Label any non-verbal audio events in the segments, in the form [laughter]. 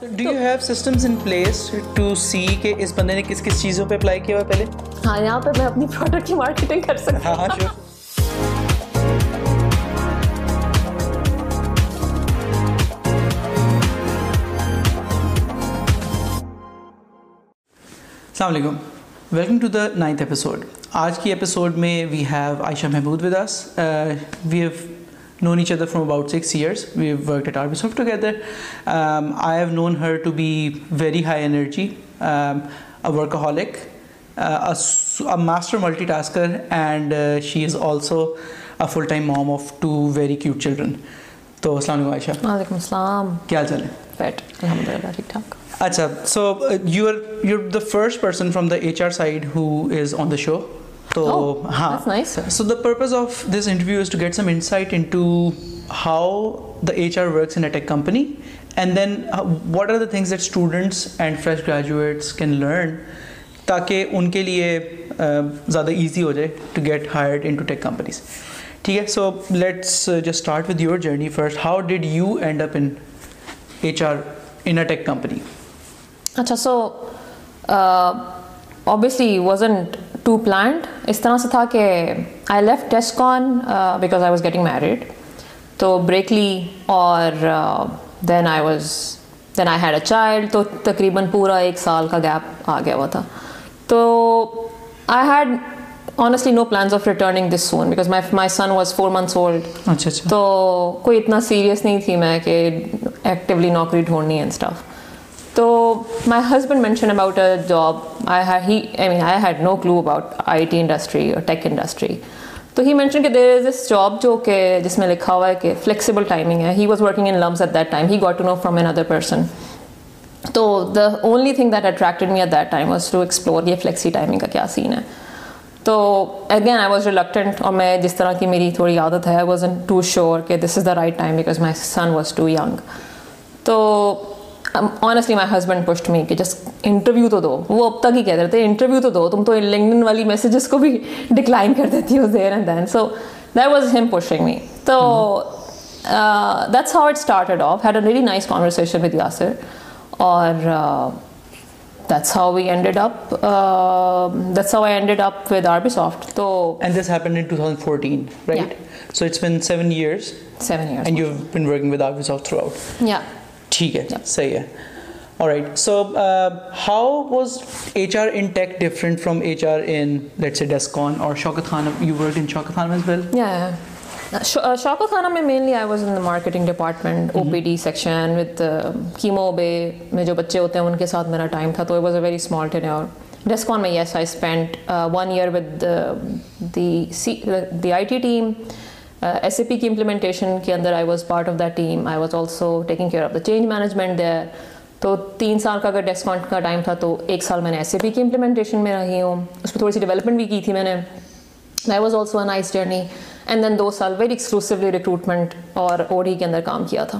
Do you have systems in place to see کہ اس بندے نے کس کس چیزوں پہ اپلائی کیا ہوا پہلے? ہاں یہاں پہ میں اپنی پروڈکٹ کی مارکیٹنگ کر سکتی ہاں ہاں شیور السلام علیکم۔ Welcome to the ninth episode آج کی ایپیسوڈ میں we have Ayesha Mahmood with us we have known each other from about six years. We've worked at Arbisoft together. Um, I have known her to be very high energy, um, a workaholic, uh, a, a master multitasker, and uh, she is also a full-time mom of two very cute children. تو السلام علیکم عائشہ وعلیکم السلام کیا حال چال ہے bat الحمد للہ ٹھیک ٹھاک اچھا so you are you the first person from the H R side who is on the show تو ہاں. So the purpose of this interview is to get some insight into how the H R works in a tech company and then what are the things that students and fresh graduates can learn تاکہ ان کے لیے زیادہ easy ہو جائے to get hired in to tech companies ٹھیک ہے so let's just start with your journey first how did you end up in H R in a tech company اچھا so obviously wasn't too planned اس طرح سے تھا کہ I left test because I was getting married تو break لی اور then I was then I had a child تو تقریباً پورا ایک سال کا گیپ آ گیا ہوا تھا. تو I had honestly no plans of returning this soon because my my son was four months old تو کوئی اتنا سیریس نہیں تھی میں کہ ایکٹیولی نوکری ڈھونڈنی ہے اسٹاف تو my husband mention about a job I mean I had no clue about I T industry اور ٹیک انڈسٹری تو ہی مینشن کہ دیر از دس جاب جو کہ جس میں لکھا ہوا ہے کہ فلیکسیبل ٹائمنگ ہے. ہی was working in LUMS at that time he got to know from an other person تو the only thing that attracted me at that time was to explore یہ فلیکسی ٹائمنگ کا کیا scene ہے. تو again I was reluctant اور میں جس طرح کی میری تھوڑی عادت ہے I was in too sure کہ this is the right time because my son was too young تو honestly my husband pushed me کہ جسٹ انٹرویو تو دو وہ اب تک ہی کہہ رہے تھے انٹرویو تو دو تم تو لنگن والی میسیجز کو بھی ڈکلائن کر دیتی ہو there and then so that was him pushing me تو that's how it started off had a very nice conversation with Yasir اور that's how we ended up that's how I ended up with Arbisoft تو and this happen in 2014 right so it's been seven years seven years and you been working with Arbisoft throughout یا ٹھیک ہے صحیح ہے uh, how was HR in tech different from HR in, let's say, Descon or Shaukat Khanum? You worked in Shaukat Khanum as well? Yeah. Shaukat Khanum mein mainly I was in the marketing department, OPD section with chemo bay mein jo bacche hote hain unke sath mera time tha, so it was a very small tenure. Descon mein yes, I spent uh, one year with the the, C, the, the IT team. S A P کی implementation کے اندر I was part of that team I was also taking care of the change management there تو تین سال کا اگر discount کا time تھا تو ایک سال میں نے ایس اے پی کی امپلیمنٹیشن میں رہی ہوں. اس میں تھوڑی سی ڈیولپمنٹ بھی کی تھی میں نے. That was also a nice journey and then دو سال ویری ایکسکلوسولی ریکروٹمنٹ اور او ڈی کے اندر کام کیا تھا.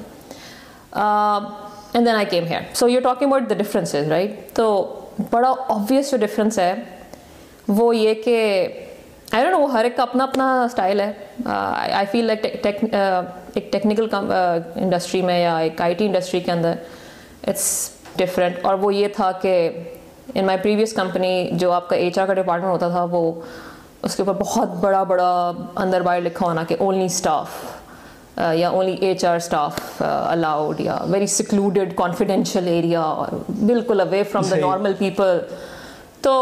And then I came here so you talking about the differences right تو بڑا آبویس جو ڈفرینس ہے وہ یہ کہ آئی ڈونٹ نو وہ ہر ایک کا اپنا اپنا اسٹائل ہے آئی فیل لائک ایک ٹیکنیکل انڈسٹری میں یا ایک آئی ٹی انڈسٹری کے اندر اٹس ڈفرینٹ اور وہ یہ تھا کہ ان مائی پریویس کمپنی جو آپ کا ایچ آر کا ڈپارٹمنٹ ہوتا تھا وہ اس کے اوپر بہت بڑا بڑا اندر باہر لکھا ہونا کہ اونلی اسٹاف یا only H R staff allowed یا ویری سکلوڈیڈ کانفیڈینشیل ایریا بالکل away from the normal people تو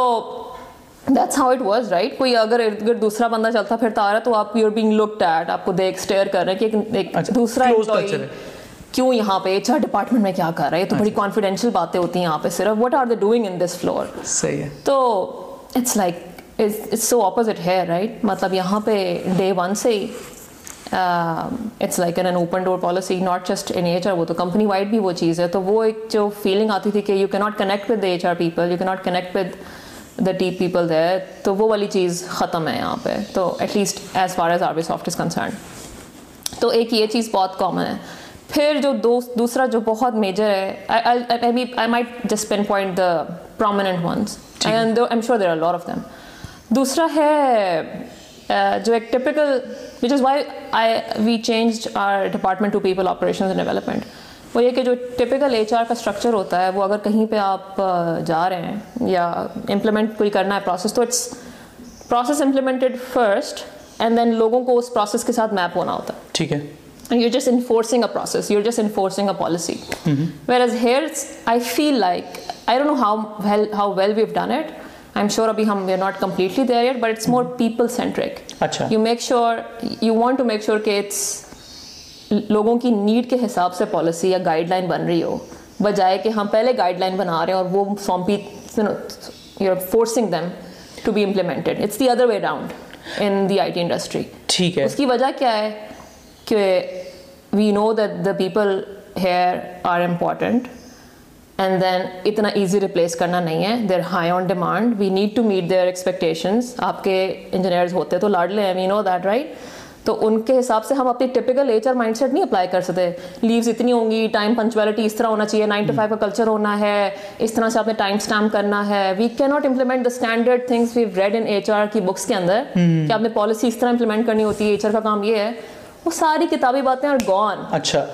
that's how it was right کوئی اگر ارد گرد دوسرا بندہ چلتا پھرتا آ رہا تو آپ یو بینگ لکڈ ایٹ آپ کو دیکھ اسٹیئر کر رہے ہیں کہ ایک دوسرا کیوں یہاں پہ ایچ آر ڈپارٹمنٹ میں کیا کر رہا ہے؟ تو بڑی کانفیڈینشیل باتیں ہوتی ہیں یہاں پہ صرف۔ What are they doing in this floor صحیح ہے۔ تو it's like it's so opposite ہے رائٹ مطلب یہاں پہ ڈے ون سے ہی it's like an open door policy not just in H R وہ تو کمپنی وائڈ بھی وہ چیز ہے۔ تو وہ ایک جو فیلنگ آتی تھی کہ you can not connect with H R people you can not connect with the T people there تو وہ والی چیز ختم ہے یہاں پہ۔ تو at least as far as R B soft is concern تو ایک یہ چیز بہت کامن ہے۔ پھر جو دوسرا جو بہت میجر ہے I might just pinpoint the prominent ones and I'm sure there are lot of them دوسرا ہے جو ایک typical which is why I've change our department to people operation and development وہ یہ کہ جو ٹیپیکل ایچ آر کا structure ہوتا ہے وہ اگر کہیں پہ آپ جا رہے ہیں یا امپلیمنٹ کوئی کرنا ہے پروسیس تو it's process implemented first and then لوگوں کو اس پروسیس کے ساتھ میپ ہونا ہوتا ہے. ٹھیک ہے. You just enforcing a process you just enforcing a policy whereas here I feel like I don't know how well how well we've done it I am sure ابھی ہم you not completely there but it's more people centric you make sure you want to make sure کہ it's لوگوں کی need کے حساب سے policy یا guideline بن رہی ہو بجائے کہ ہم پہلے گائیڈ لائن بنا رہے ہیں اور وہ سونپی you forcing them to be implemented it's the other way round in the I T industry ٹھیک ہے۔ اس کی وجہ کیا ہے کہ we know that the people here are important and then اتنا ایزی ریپلیس کرنا نہیں ہے۔ They're high on demand we need to meet their expectations آپ کے انجینئرز ہوتے تو لاڈلے ہیں وی نو دیٹ رائٹ تو ان کے حساب سے ہم اپنی typical H R mindset نہیں اپلائی کر سکتے۔ لیوز اتنی ہوں گی ٹائم پنچویلٹی اس طرح ہونا چاہیے نائن ٹو فائیو کا کلچر ہونا ہے اس طرح سے آپ نے ٹائم اسٹامپ کرنا ہے۔ We can not implement the standard things we read in H R کی بکس کے اندر کہ آپ نے پالیسی اس طرح امپلیمنٹ کرنی ہوتی ہے۔ ایچ آر کا کام یہ ہے وہ ساری کتابی باتیں اور گون اچھا۔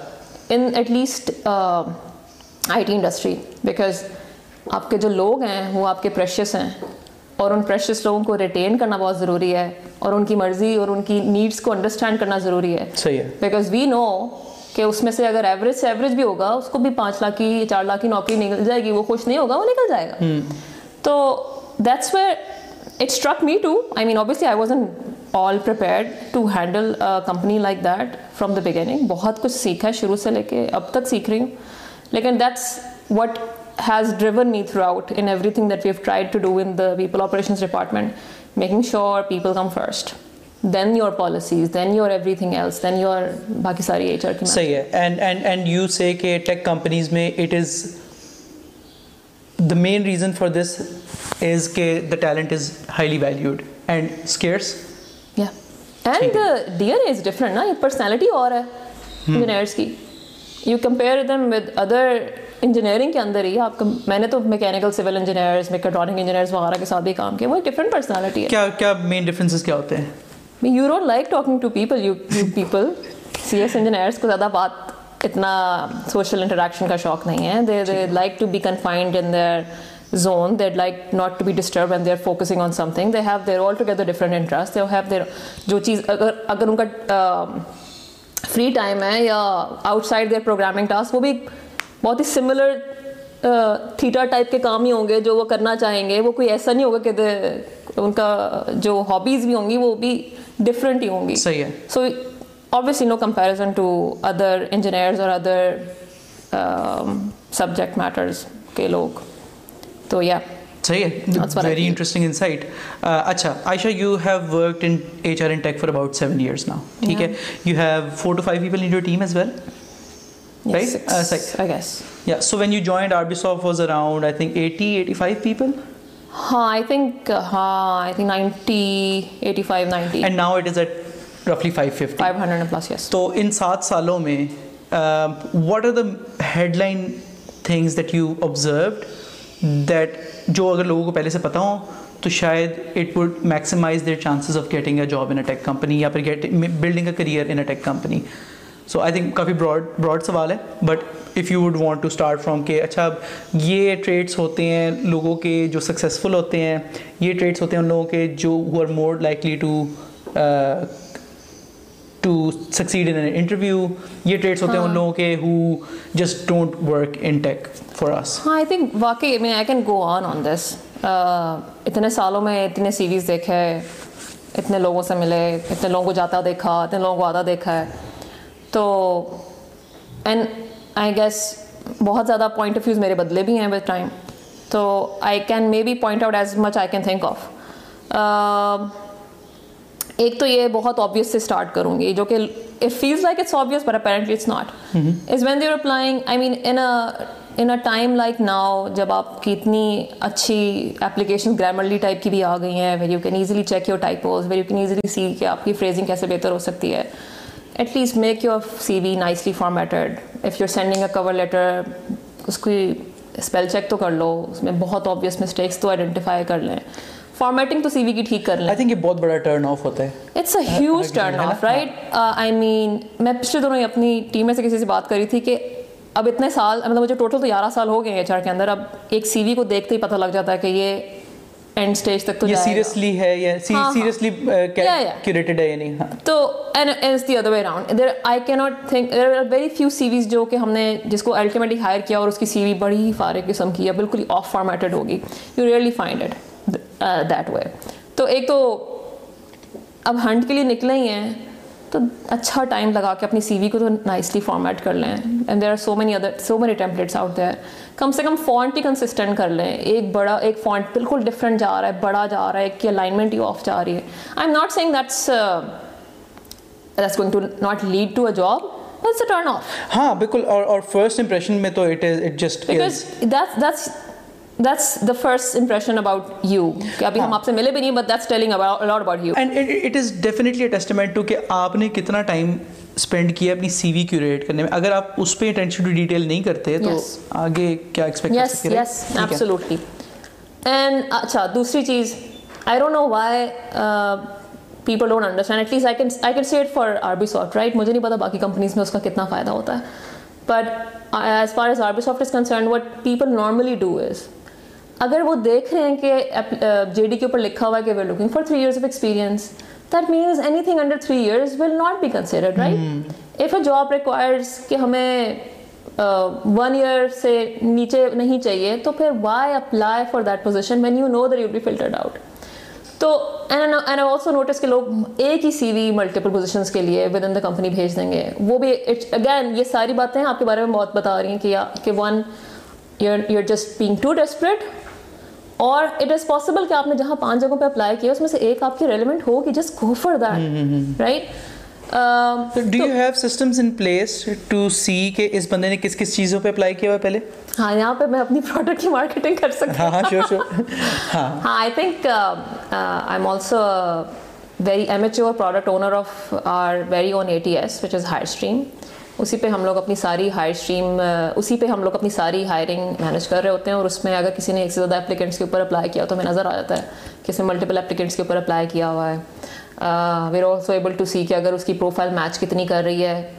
In at least I T industry because آپ کے جو لوگ ہیں وہ آپ کے پریشیس ہیں۔ اور ان پریشیس لوگوں کو ریٹین کرنا بہت ضروری ہے اور ان کی مرضی اور ان کی نیڈس کو انڈرسٹینڈ کرنا ضروری ہے. صحیح ہے. بیکاز وی نو کہ اس میں سے اگر ایوریج سے ایوریج بھی ہوگا اس کو بھی پانچ لاکھ کی چار لاکھ کی نوکری نکل جائے گی وہ خوش نہیں ہوگا وہ نکل جائے گا. تو that's where it struck me to I mean obviously I was an all prepared to handle company like that from the beginning بہت کچھ سیکھا ہے شروع سے لے کے اب تک سیکھ رہی ہوں. لیکن that's what has driven me throughout in everything that we've tried to do in the people operations department, making sure people come first. Then your policies, then your everything else, then your باقی ساری H R کی صحیح ہے and and and you سے کہ tech companies میں کہ نا یہ اور ہے کی انجینئرنگ کے اندر ہی آپ کا میں نے تو mechanical civil engineers mechatronic engineers وغیرہ کے ساتھ بھی کام کیا وہ ڈفرنٹ پرسنالٹی ہے۔ کیا کیا مین ڈفرینسز کیا ہوتے ہیں؟ You don't like talking to people you you people C S engineers کو زیادہ بات اتنا سوشل انٹریکشن کا شوق نہیں ہے۔ They they like to be confined in their zone that like not to be disturb and they are focusing on something they have their all together different interest they have their جو چیز اگر اگر ان کا free time ہے یا outside their programming task وہ بھی بہت ہی سملر تھیٹر ٹائپ کے کام ہی ہوں گے جو وہ کرنا چاہیں گے۔ وہ کوئی ایسا نہیں ہوگا کہ ان کا جو ہابیز بھی ہوں گی وہ بھی ڈفرینٹ ہی ہوں گی۔ صحیح ہے۔ سو no comparison to other engineers or other um, subject matters کے لوگ۔ تو yeah. صحیح ہے۔ ویری انٹرسٹنگ انسائٹ اچھا Ayesha you have worked in H R in tech for about seven years now ٹھیک ہے؟ You have four to five people in your team as well Yes, six, I guess. Yeah, so when you joined, Arbisoft was around, I think, 80, 85 people? Huh, I think, uh, huh, I think 90, 85, 90. And now it is at roughly 550. 500 and plus, yes. تو ان سات سالوں میں what are the headline things that you observed that جو اگر لوگوں کو پہلے سے پتہ ہوں تو شاید it would maximize their chances of getting a job in a tech company یا پھر get building a career in a tech company so I think coffee broad broad سوال ہے. But if you would want to start from کہ اچھا اب یہ traits ہوتے ہیں لوگوں کے جو سکسیزفل ہوتے ہیں یہ ٹریڈس ہوتے ہیں ان لوگوں کے جو who are more likely to to succeed in interview یہ ٹریڈس ہوتے ہیں ان لوگوں کے who just don't work in tech for us ہاں آئی تھنک واقعی میں آئی کین گو آن آن دس اتنے سالوں میں اتنے سیریز دیکھے اتنے لوگوں سے ملے اتنے لوگوں کو جاتا دیکھا اتنے لوگوں کو آتا دیکھا ہے۔ تو اینڈ آئی گیس بہت زیادہ پوائنٹ آف ویوز میرے بدلے بھی ہیں ود ٹائم تو I can maybe point out as much I can think of ایک تو یہ بہت آبویس سے اسٹارٹ کروں گی جو کہ it feels like it's obvious but apparently it's not is when they're applying I mean in in a time like now جب آپ کی اتنی اچھی اپلیکیشن گرامرلی ٹائپ کی بھی آ گئی ہیں where you can easily check your typos where you can easily see کہ آپ کی فریزنگ کیسے بہتر ہو سکتی ہے. At least make your C V nicely formatted if you sending a cover letter اس کی اسپیل چیک تو کر لو اس میں بہت آبویس مسٹیکس تو آئیڈینٹیفائی کر لیں فارمیٹنگ تو سی وی کی ٹھیک کر لیں آئی تھنک یہ بہت بڑا ٹرن آف ہوتا ہے it's a huge turn off right I mean میں پچھلے دنوں اپنی ٹیم میں سے کسی سے بات کری تھی کہ اب اتنے سال مطلب مجھے ٹوٹل تو گیارہ سال ہو گئے ایچ آر کے اندر اب ایک سی وی کو دیکھتے ہی پتہ لگ جاتا ہے کہ یہ اینڈ اسٹیج تک تو یہ سیریسلی ہے یا سیریسلی yeah. کیوریٹڈ ہے یا نہیں؟ ہاں۔ تو از دی other way around there I can not think there are very few C Vs جو کہ ہم نے جس کو الٹیمیٹلی ہائر کیا اور اس کی سی وی بڑی ہی فارغ قسم کی ہے بالکل ہی آف فارمیٹڈ ہوگی۔ You rarely find it that way تو ایک تو اب ہنٹ کے لیے نکلے ہی ہیں تو اچھا ٹائم لگا کے اپنی سی وی کو تو نائسلی فارمیٹ کر لیں۔ And there are so many other so many templates out there کم سے کم فونٹ ہی کنسسٹنٹ کر لیں۔ ایک بڑا ایک فونٹ بالکل ڈفرینٹ جا رہا ہے بڑا جا رہا ہے ایک کی الائنمنٹ ہی آف جا رہی ہے۔ I am not saying that's that's going to not lead to a job turn off ہاں بالکل اور فرسٹ امپریشن میں تو it is it just that's the first impression about you کہ ابھی ہم آپ سے ملے بھی نہیں but that's telling lot about you and it is definitely testament to کہ آپ نے کتنا ٹائم اسپینڈ کیا اپنی سی وی کیوریٹ کرنے میں اگر آپ اس پہ اٹینشن ٹو ڈیٹیل نہیں کرتے تو آگے کیا expect yes yes absolutely and اچھا دوسری چیز I don't know why people don't understand at least I can I can see it for R B Soft right مجھے نہیں پتا باقی کمپنیز میں اس کا کتنا فائدہ ہوتا ہے but as far as R B Soft is concern what people normally do is اگر وہ دیکھ رہے ہیں کہ جے ڈی کے اوپر لکھا ہوا ہے کہ we're looking for three years of experience that means anything under three years will not be considered right if a job requires کہ ہمیں ون ایئر سے نیچے نہیں چاہیے تو پھر why apply for that position when you know that you be filtered out تو and also notice کہ لوگ ایک ہی سی وی ملٹیپل پوزیشنس کے لیے ود ان دا کمپنی بھیج دیں گے۔ وہ بھی اگین یہ ساری باتیں آپ کے بارے میں بہت بتا رہی ہیں کہ کہ when you you just being too desperate اور اٹ از پاسبل کہ آپ نے جہاں پانچ جگہوں پہ اپلائی کیا اس میں سے ایک آپ کی ریلیونٹ ہوگی just go for that right do you have systems in place to see کہ اس بندے نے کس کس چیزوں پہ اپلائی کیا ہوا پہلے? ہاں یہاں پہ میں اپنی پروڈکٹ کی مارکیٹنگ کر سکتی [laughs] ہاں ہاں شیور شیور ہاں۔ ہاں I think I am also very amateur product owner of our very own A T S which is hire stream اسی پہ ہم لوگ اپنی ساری ہائر اسٹریم اسی پہ ہم لوگ اپنی ساری ہائرنگ مینیج کر رہے ہوتے ہیں اور اس میں اگر کسی نے ایک سے زیادہ اپلیکینٹس کے اوپر اپلائی کیا تو ہمیں نظر آ جاتا ہے کہ اس نے ملٹیپل اپلیکینٹس کے اوپر اپلائی کیا ہوا ہے۔ We're also able to see کہ اگر اس کی پروفائل میچ کتنی کر رہی ہے۔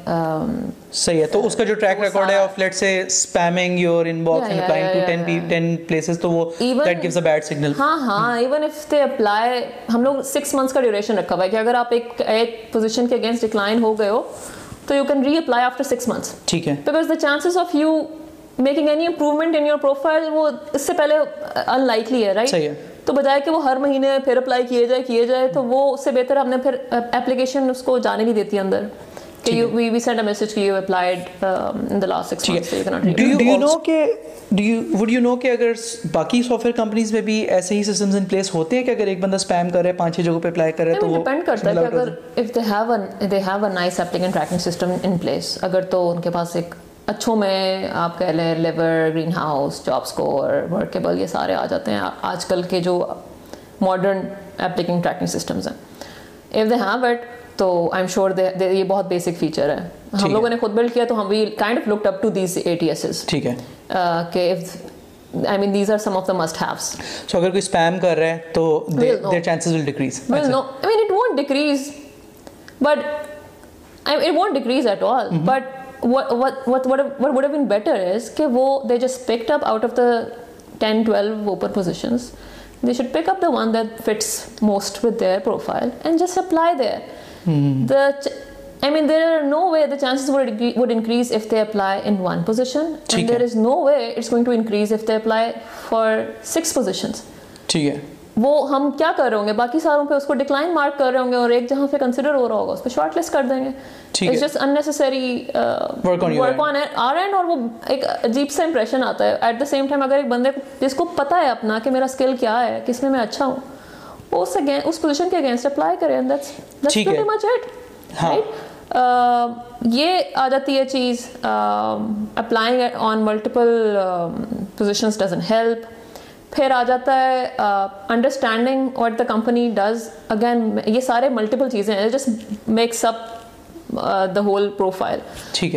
صحیح ہے تو اس کا جو ٹریک ریکارڈ ہے آف لیٹ سے spamming your inbox and applying to 10 10 places تو وہ that gives a bad signal ہاں ہاں ایون اف دے اپلائی ہم لوگ سکس منتھس کا ڈیوریشن رکھا ہوا ہے کہ اگر آپ ایک ایک پوزیشن کے اگینسٹ ڈکلائن ہو گئے ہو تو you can reapply after six months ٹھیک ہے۔ Because the chances of you making any improvement in your profile وہ اس سے پہلے ان لائکلی ہے رائٹ تو بجائے کہ وہ ہر مہینے پھر اپلائی کیے جائے کیے جائے تو وہ اس سے بہتر ہم نے پھر اپلیکیشن اس کو جانے نہیں دیتی اندر۔ ان اگر باقی سافٹ ویئر کمپنیز میں بھی ایسے ہی سسٹمز ان پلیس ہوتے ہیں کہ اگر ایک بندہ اسپیم کر رہا ہے پانچ چھ جگہوں پہ اپلائی کر رہا ہے تو وہ ڈپینڈ کرتا ہے کہ اگر if they have they have a nice applicant tracking system in place اگر تو ان کے پاس ایک اچھوں میں آپ کہہ لیں liver green house JobScore Workable یہ سارے آ جاتے ہیں آج کل کے جو ماڈرن ایپلیکنگ ٹریکنگ سسٹمز ہیں اف دے ہیو اٹ تو آئی ایم شیور یہ بہت بیسک فیچر ہے۔ ہم لوگوں نے خود بلڈ کیا تو ہم we kind of looked up to these A T S ٹھیک ہے۔ کہ I mean these are some of the most heavies so اگر کوئی اسپیم کر رہا ہے تو their chances will decrease will no I mean it won't decrease but it won't decrease at all but what what what what would have been better is کہ وہ they just picked up out of the 10 12 open positions they should pick up the one that fits most with their profile and just apply there The I mean there are no way the chances would would increase if they apply in one position. and there is no way it's going to increase if they apply for six positions. ٹھیک ہے وہ ہم کیا کر رہے ہوں گے باقی ساروں پہ اس کو ڈکلائن مارک کر رہے ہوں گے اور ایک جہاں پہ کنسیڈر ہو رہا ہوگا اس پہ شارٹ لسٹ کر دیں گے it's just unnecessary work on our end اور وہ ایک عجیب سا امپریشن آتا ہے ایٹ دا سیم ٹائم اگر ایک بندے جس کو پتا ہے اپنا کہ میرا اسکل کیا ہے کس میں میں اچھا ہوں اس اس پوزیشن کے اگینسٹ اپلائی کرے مچ اٹ یہ آ جاتی ہے چیز applying on multiple positions doesn't help پھر آ جاتا ہے understanding what the company does again یہ سارے ملٹیپل چیزیں ہیں just makes up the whole profile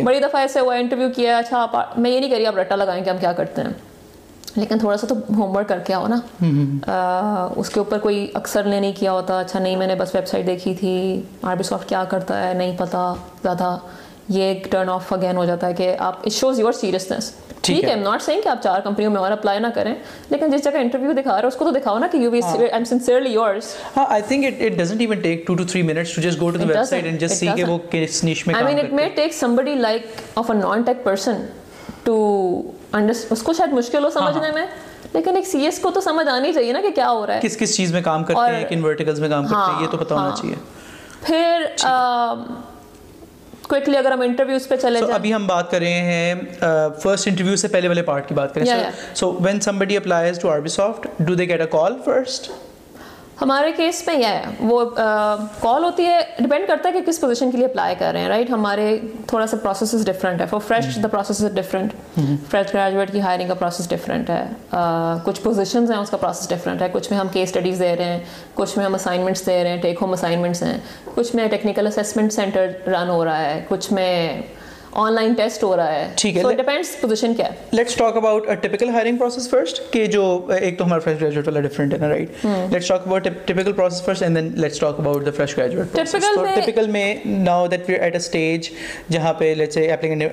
بڑی دفعہ ایسے ہوا انٹرویو کیا اچھا آپ میں یہ نہیں کری آپ رٹا لگائیں کہ ہم کیا کرتے ہیں۔ لیکن تھوڑا سا تو ہوم ورک کر کے آؤ نا۔ اس کے اوپر کوئی اکثر نے نہیں کیا ہوتا۔ اچھا نہیں میں نے بس ویب سائٹ دیکھی تھی۔ آر بی سافٹ کیا کرتا ہے؟ نہیں پتا زیادہ۔ یہ ایک ٹرن آف اگین ہو جاتا ہے کہ آپ اٹ شوز یور سیریسنس ٹھیک ہے ناٹ سینگ کہ آپ چار کمپنیوں میں اور اپلائی نہ کریں۔ لیکن جس جگہ انٹرویو دکھا رہے ہو اس کو تو دکھاؤ نا کہ you be I am sincerely yours ہاں I think it it doesn't even take 2 to 3 minutes to just go to the website and just see کہ وہ کس نیش میں I com mean it may take somebody like of a non tech person to اس کو شاید مشکل ہو سمجھنے میں لیکن ایک سی ایس کو تو سمجھ آنی چاہیے نا کہ کیا ہو رہا ہے۔ کس کس چیز میں کام کرتے ہیں کن ورٹیکلز میں کام کرتے ہیں یہ تو پتہ ہونا چاہیے۔ پھر کوئکلی اگر ہم انٹرویوز پہ چلے سو ابھی ہم بات کر رہے ہیں فرسٹ انٹرویو سے پہلے والے پارٹ کی بات کریں۔ So when somebody applies to R B Soft do they get a call first ہمارے کیس میں یہ ہے۔ وہ کال ہوتی ہے ڈپینڈ کرتا ہے کہ کس پوزیشن کے لیے اپلائی کر رہے ہیں رائٹ ہمارے تھوڑا سا پروسیس ڈفرینٹ ہے۔ For fresh the process is different fresh graduate کی ہائرنگ کا پروسیس ڈفرینٹ ہے۔ کچھ پوزیشنز ہیں اس کا پروسیس ڈفرینٹ ہے۔ کچھ میں ہم کیس اسٹڈیز دے رہے ہیں کچھ میں ہم اسائنمنٹس دے رہے ہیں ٹیک ہوم اسائنمنٹس ہیں۔ کچھ میں ٹیکنیکل اسیسمنٹ سینٹر رن ہو رہا ہے۔ کچھ میں آن لائن ٹیسٹ ہو رہا ہے ٹھیک ہے سو ڈپینڈس پوزیشن کیا ہے let's talk about typical hiring process first کہ جو ایک تو ہمارا فریش گریجویٹ والا ڈفرینٹ ہے نا right let's talk about typical process first and then let's talk about the fresh graduate typical میں now that we at a stage جہاں پہ لیٹس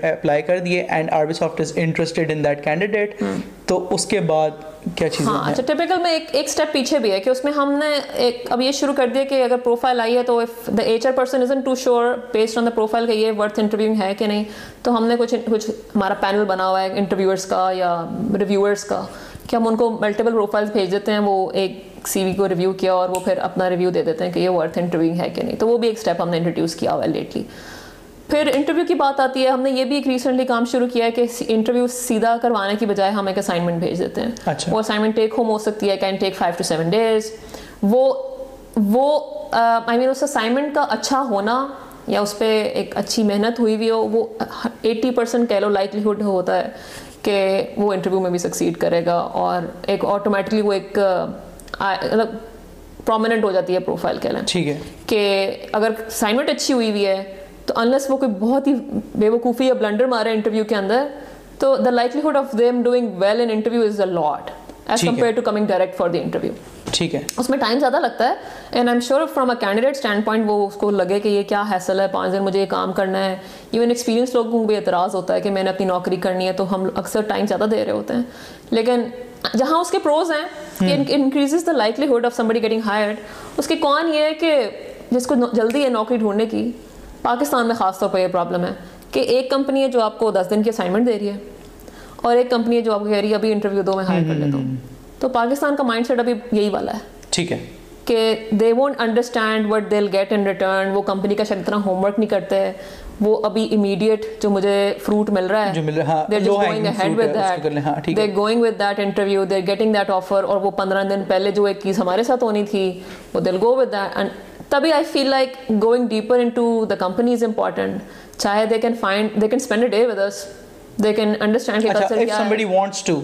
اپلائی کر دیے and Arbisoft is interested in that candidate تو اس کے بعد کیا چیز ہاں اچھا ٹپیکل میں ایک ایک اسٹیپ پیچھے بھی ہے کہ اس میں ہم نے ایک اب یہ شروع کر دیا کہ اگر پروفائل آئی ہے تو if the H R person isn't too sure based on the profile کہ یہ ورتھ انٹرویو ہے کہ نہیں تو ہم نے کچھ کچھ ہمارا پینل بنا ہوا ہے انٹرویورس کا یا ریویورس کا کہ ہم ان کو ملٹیپل پروفائلس بھیج دیتے ہیں وہ ایک سی وی کو ریویو کیا اور وہ پھر اپنا ریویو دے دیتے ہیں کہ یہ ورتھ انٹرویو ہے کہ نہیں۔ تو وہ بھی ایک اسٹیپ ہم نے انٹروڈیوس کیا ہوا ہے لیٹلی پھر انٹرویو کی بات آتی ہے ہم نے یہ بھی ایک ریسنٹلی کام شروع کیا ہے کہ انٹرویو سیدھا کروانے کی بجائے ہم ایک اسائنمنٹ بھیج دیتے ہیں۔ وہ اسائنمنٹ ٹیک ہوم ہو سکتی ہے can take five to seven days وہ وہ آئی مین اس اسائنمنٹ کا اچھا ہونا یا اس پہ ایک اچھی محنت ہوئی ہوئی ہو وہ ایٹی پرسینٹ کہہ لو لائٹلیہڈ ہوتا ہے کہ وہ انٹرویو میں بھی سکسیڈ کرے گا اور ایک آٹومیٹکلی وہ ایک مطلب پرومیننٹ ہو جاتی ہے پروفائل کہہ لیں۔ ٹھیک ہے۔ کہ اگر اسائنمنٹ اچھی ہوئی ہوئی ہے تو انلیس وہ کوئی بہت ہی بے وقوفی یا بلنڈر مارے انٹرویو کے اندر تو the likelihood of them doing well in interview is a lot as compare to coming direct for the interview ٹھیک ہے۔ اس میں ٹائم زیادہ لگتا ہے and I am sure from a candidate standpoint وہ اس کو لگے کہ یہ کیا حیصل ہے پانچ دن مجھے یہ کام کرنا ہے۔ ایون ایکسپیرینس لوگوں کو بھی اعتراض ہوتا ہے کہ میں نے اپنی نوکری کرنی ہے تو ہم اکثر ٹائم زیادہ دے رہے ہوتے ہیں۔ لیکن جہاں اس کے پروز ہیں increases the likelihood of somebody getting hired اس کے کون یہ ہے کہ جس کو جلدی ہے نوکری ڈھونڈنے کی پاکستان میں خاص طور پر یہ پرابلم ہے کہ ایک کمپنی ہے جو آپ کو دس دن کی اسائنمنٹ دے رہی ہے اور ایک کمپنی ہے جو آپ کو کہہ رہی ہے ابھی انٹرویو دو میں ہائر کر لیتا ہوں۔ تو پاکستان کا مائنڈ سیٹ ابھی یہی والا ہے ٹھیک ہے۔ کہ they won't understand what they'll get in return وہ کمپنی کا شاید اتنا ہوم ورک نہیں کرتے وہ ابھی امیڈیٹ جو مجھے فروٹ مل رہا ہے they going with that interview they getting that offer اور وہ پندرہ دن پہلے جو ایک چیز ہمارے ساتھ ہونی تھی وہ دل گو ود دیٹ تبھی I feel like going deeper into the company is important چاہے they can find they can spend a day with us they can understand کہ کلچر کیا ہے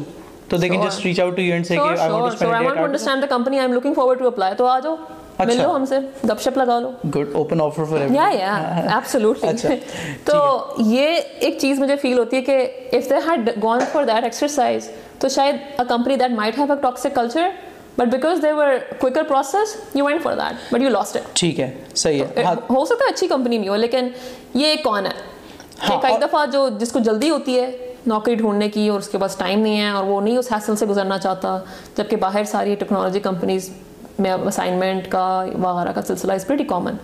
تو they can just reach out to you and say کہ I want to spend a day I want to understand the company. I'm looking forward to apply. تو آ جاؤ مل لو ہم سے گپ شپ لگا لو good open offer for yeah yeah absolutely تو یہ ایک چیز مجھے فیل ہوتی ہے کہ if they had gone for that exercise تو شاید a company that might have a toxic culture but because they were quicker process you went for that but you lost it ٹھیک ہے صحیح ہے۔ ہو سکتا ہے اچھی کمپنی نہیں ہو لیکن یہ کون ہے؟ کہ کئی دفعہ جو جس کو جلدی ہوتی ہے نوکری ڈھونڈنے کی اور اس کے پاس ٹائم نہیں ہے اور وہ نہیں اس حاصل سے گزرنا چاہتا جبکہ باہر ساری ٹیکنالوجی کمپنیز میں اسائنمنٹ کا وغیرہ کا سلسلہ از پریٹی کامن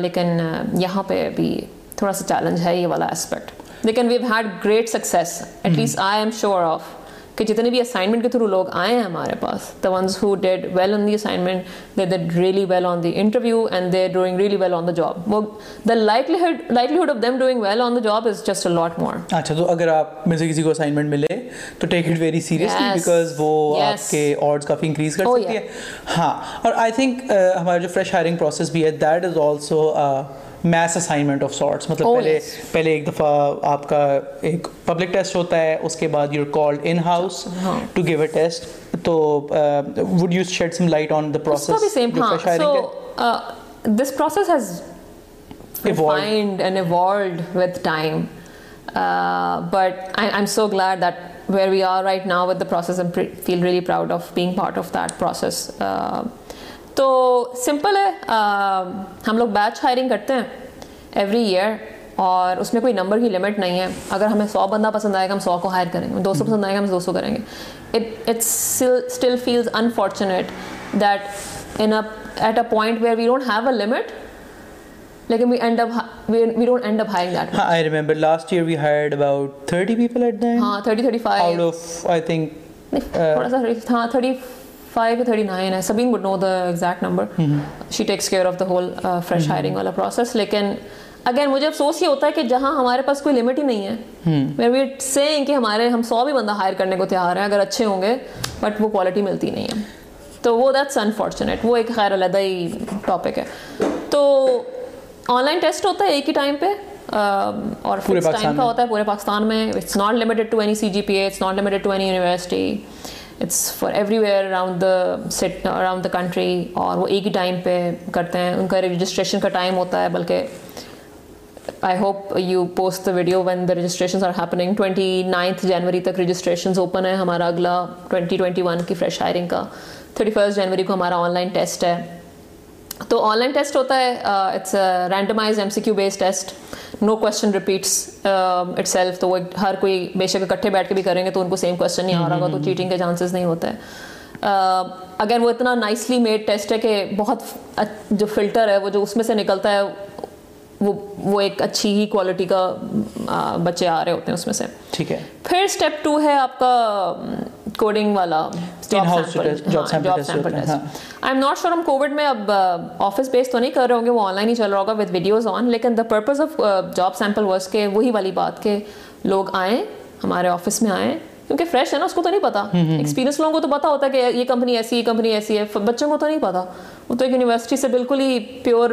لیکن یہاں پہ بھی تھوڑا سا چیلنج ہے یہ والا اسپیکٹ لیکن we've had great success at least I am sure of کہ جتنے بھی اسائنمنٹ کے تھرو لوگ آئے ہیں ہمارے پاس the ones who did well on the assignment they did really well on the interview and they doing really well on the job وہ the likelihood likelihood of them doing well on the job is just a lot more اچھا تو اگر آپ میں سے کسی کو assignment ملے تو take it very seriously because وہ آپ کے آڈس کافی انکریز کر سکتی ہے۔ ہاں اور آئی تھنک ہمارا جو فریش ہائرنگ پروسیس بھی ہے that is also mess assignment of sorts مطلب پہلے پہلے ایک دفعہ آپ کا ایک پبلک ٹیسٹ ہوتا ہے اس کے بعد you called in house to give a test تو would you shed some light on the process this process has evolved. with time. uh, but I, I'm so glad that where we are right now with the process and feel really proud of being part of that process. uh, تو simple ہے ہم لوگ بیچ hiring کرتے ہیں every year اور اس میں کوئی نمبر کی لمٹ نہیں ہے۔ اگر ہمیں سو بندہ پسند آئے گا ہم سو کو ہائر کریں گے۔ دو سو پسند آئے گا ہم دو سو کریں گے۔ Still feels unfortunate that in at a point where we don't have a limit لیکن we end up we don't end up hiring that ہاں I last year we hired about 30 people at ہاں 30 35 out I think تھوڑا سا ہاں 30 five thirty nine ہے Sabeen know know the exact number she takes care of the whole fresh hiring والا process لیکن again مجھے افسوس یہ ہوتا ہے کہ جہاں ہمارے پاس کوئی لمٹ ہی نہیں ہے ویر وی سیئنگ کہ ہمارے ہم سو بھی بندہ ہائر کرنے کو تیار ہیں اگر اچھے ہوں گے بٹ وہ کوالٹی ملتی نہیں ہے تو وہ دیٹس انفارچونیٹ وہ ایک خیر علیحدہ ہی ٹاپک ہے تو آن لائن ٹیسٹ ہوتا ہے ایک ہی ٹائم پہ اور پورے ٹائم کا ہوتا ہے پورے پاکستان میں it's not limited to any C G P A it's not limited to any university it's for everywhere around the سٹ اراؤنڈ دا کنٹری اور وہ ایک ہی ٹائم پہ کرتے ہیں۔ ان کا رجسٹریشن کا ٹائم ہوتا ہے، بلکہ I hope you post the video when the registration are happening twenty ninth جنوری تک رجسٹریشن اوپن ہے ہمارا اگلا ٹوئنٹی ٹوئنٹی ون کی فریش ہائرنگ کا۔ تھرٹی فرسٹ جنوری کو ہمارا آن لائن ٹیسٹ ہے۔ تو آن لائن ٹیسٹ ہوتا ہے it's randomize M C Q base test no question repeats itself تو وہ ہر کوئی بے شک اکٹھے بیٹھ کے بھی کریں گے تو ان کو سیم کوشچن نہیں آ رہا ہوگا، تو چیٹنگ کے چانسز نہیں ہوتے۔ ہیں اگر وہ اتنا نائسلی میڈ ٹیسٹ ہے کہ بہت جو فلٹر ہے، وہ جو اس میں سے نکلتا ہے وہ وہ ایک اچھی ہی کوالٹی کا بچے آ رہے ہوتے ہیں اس میں سے۔ ٹھیک ہے۔ پھر اسٹیپ ٹو ہے آپ کا کوڈنگ والا آئی ایم ناٹ شیور ہم کووڈ میں اب آفس بیس تو نہیں کر رہے ہوں گے وہ آن لائن ہی چل رہا ہوگا وتھ ویڈیوز آن لیکن the purpose of job sample ورس کے وہی والی بات کہ لوگ آئیں ہمارے آفس میں آئیں کیونکہ فریش ہے نا اس کو تو نہیں پتا۔ ایکسپیرینس لوگوں کو تو پتا ہوتا ہے کہ یہ کمپنی ایسی یہ کمپنی ایسی ہے بچوں کو تو نہیں پتا۔ وہ تو ایک یونیورسٹی سے بالکل ہی پیور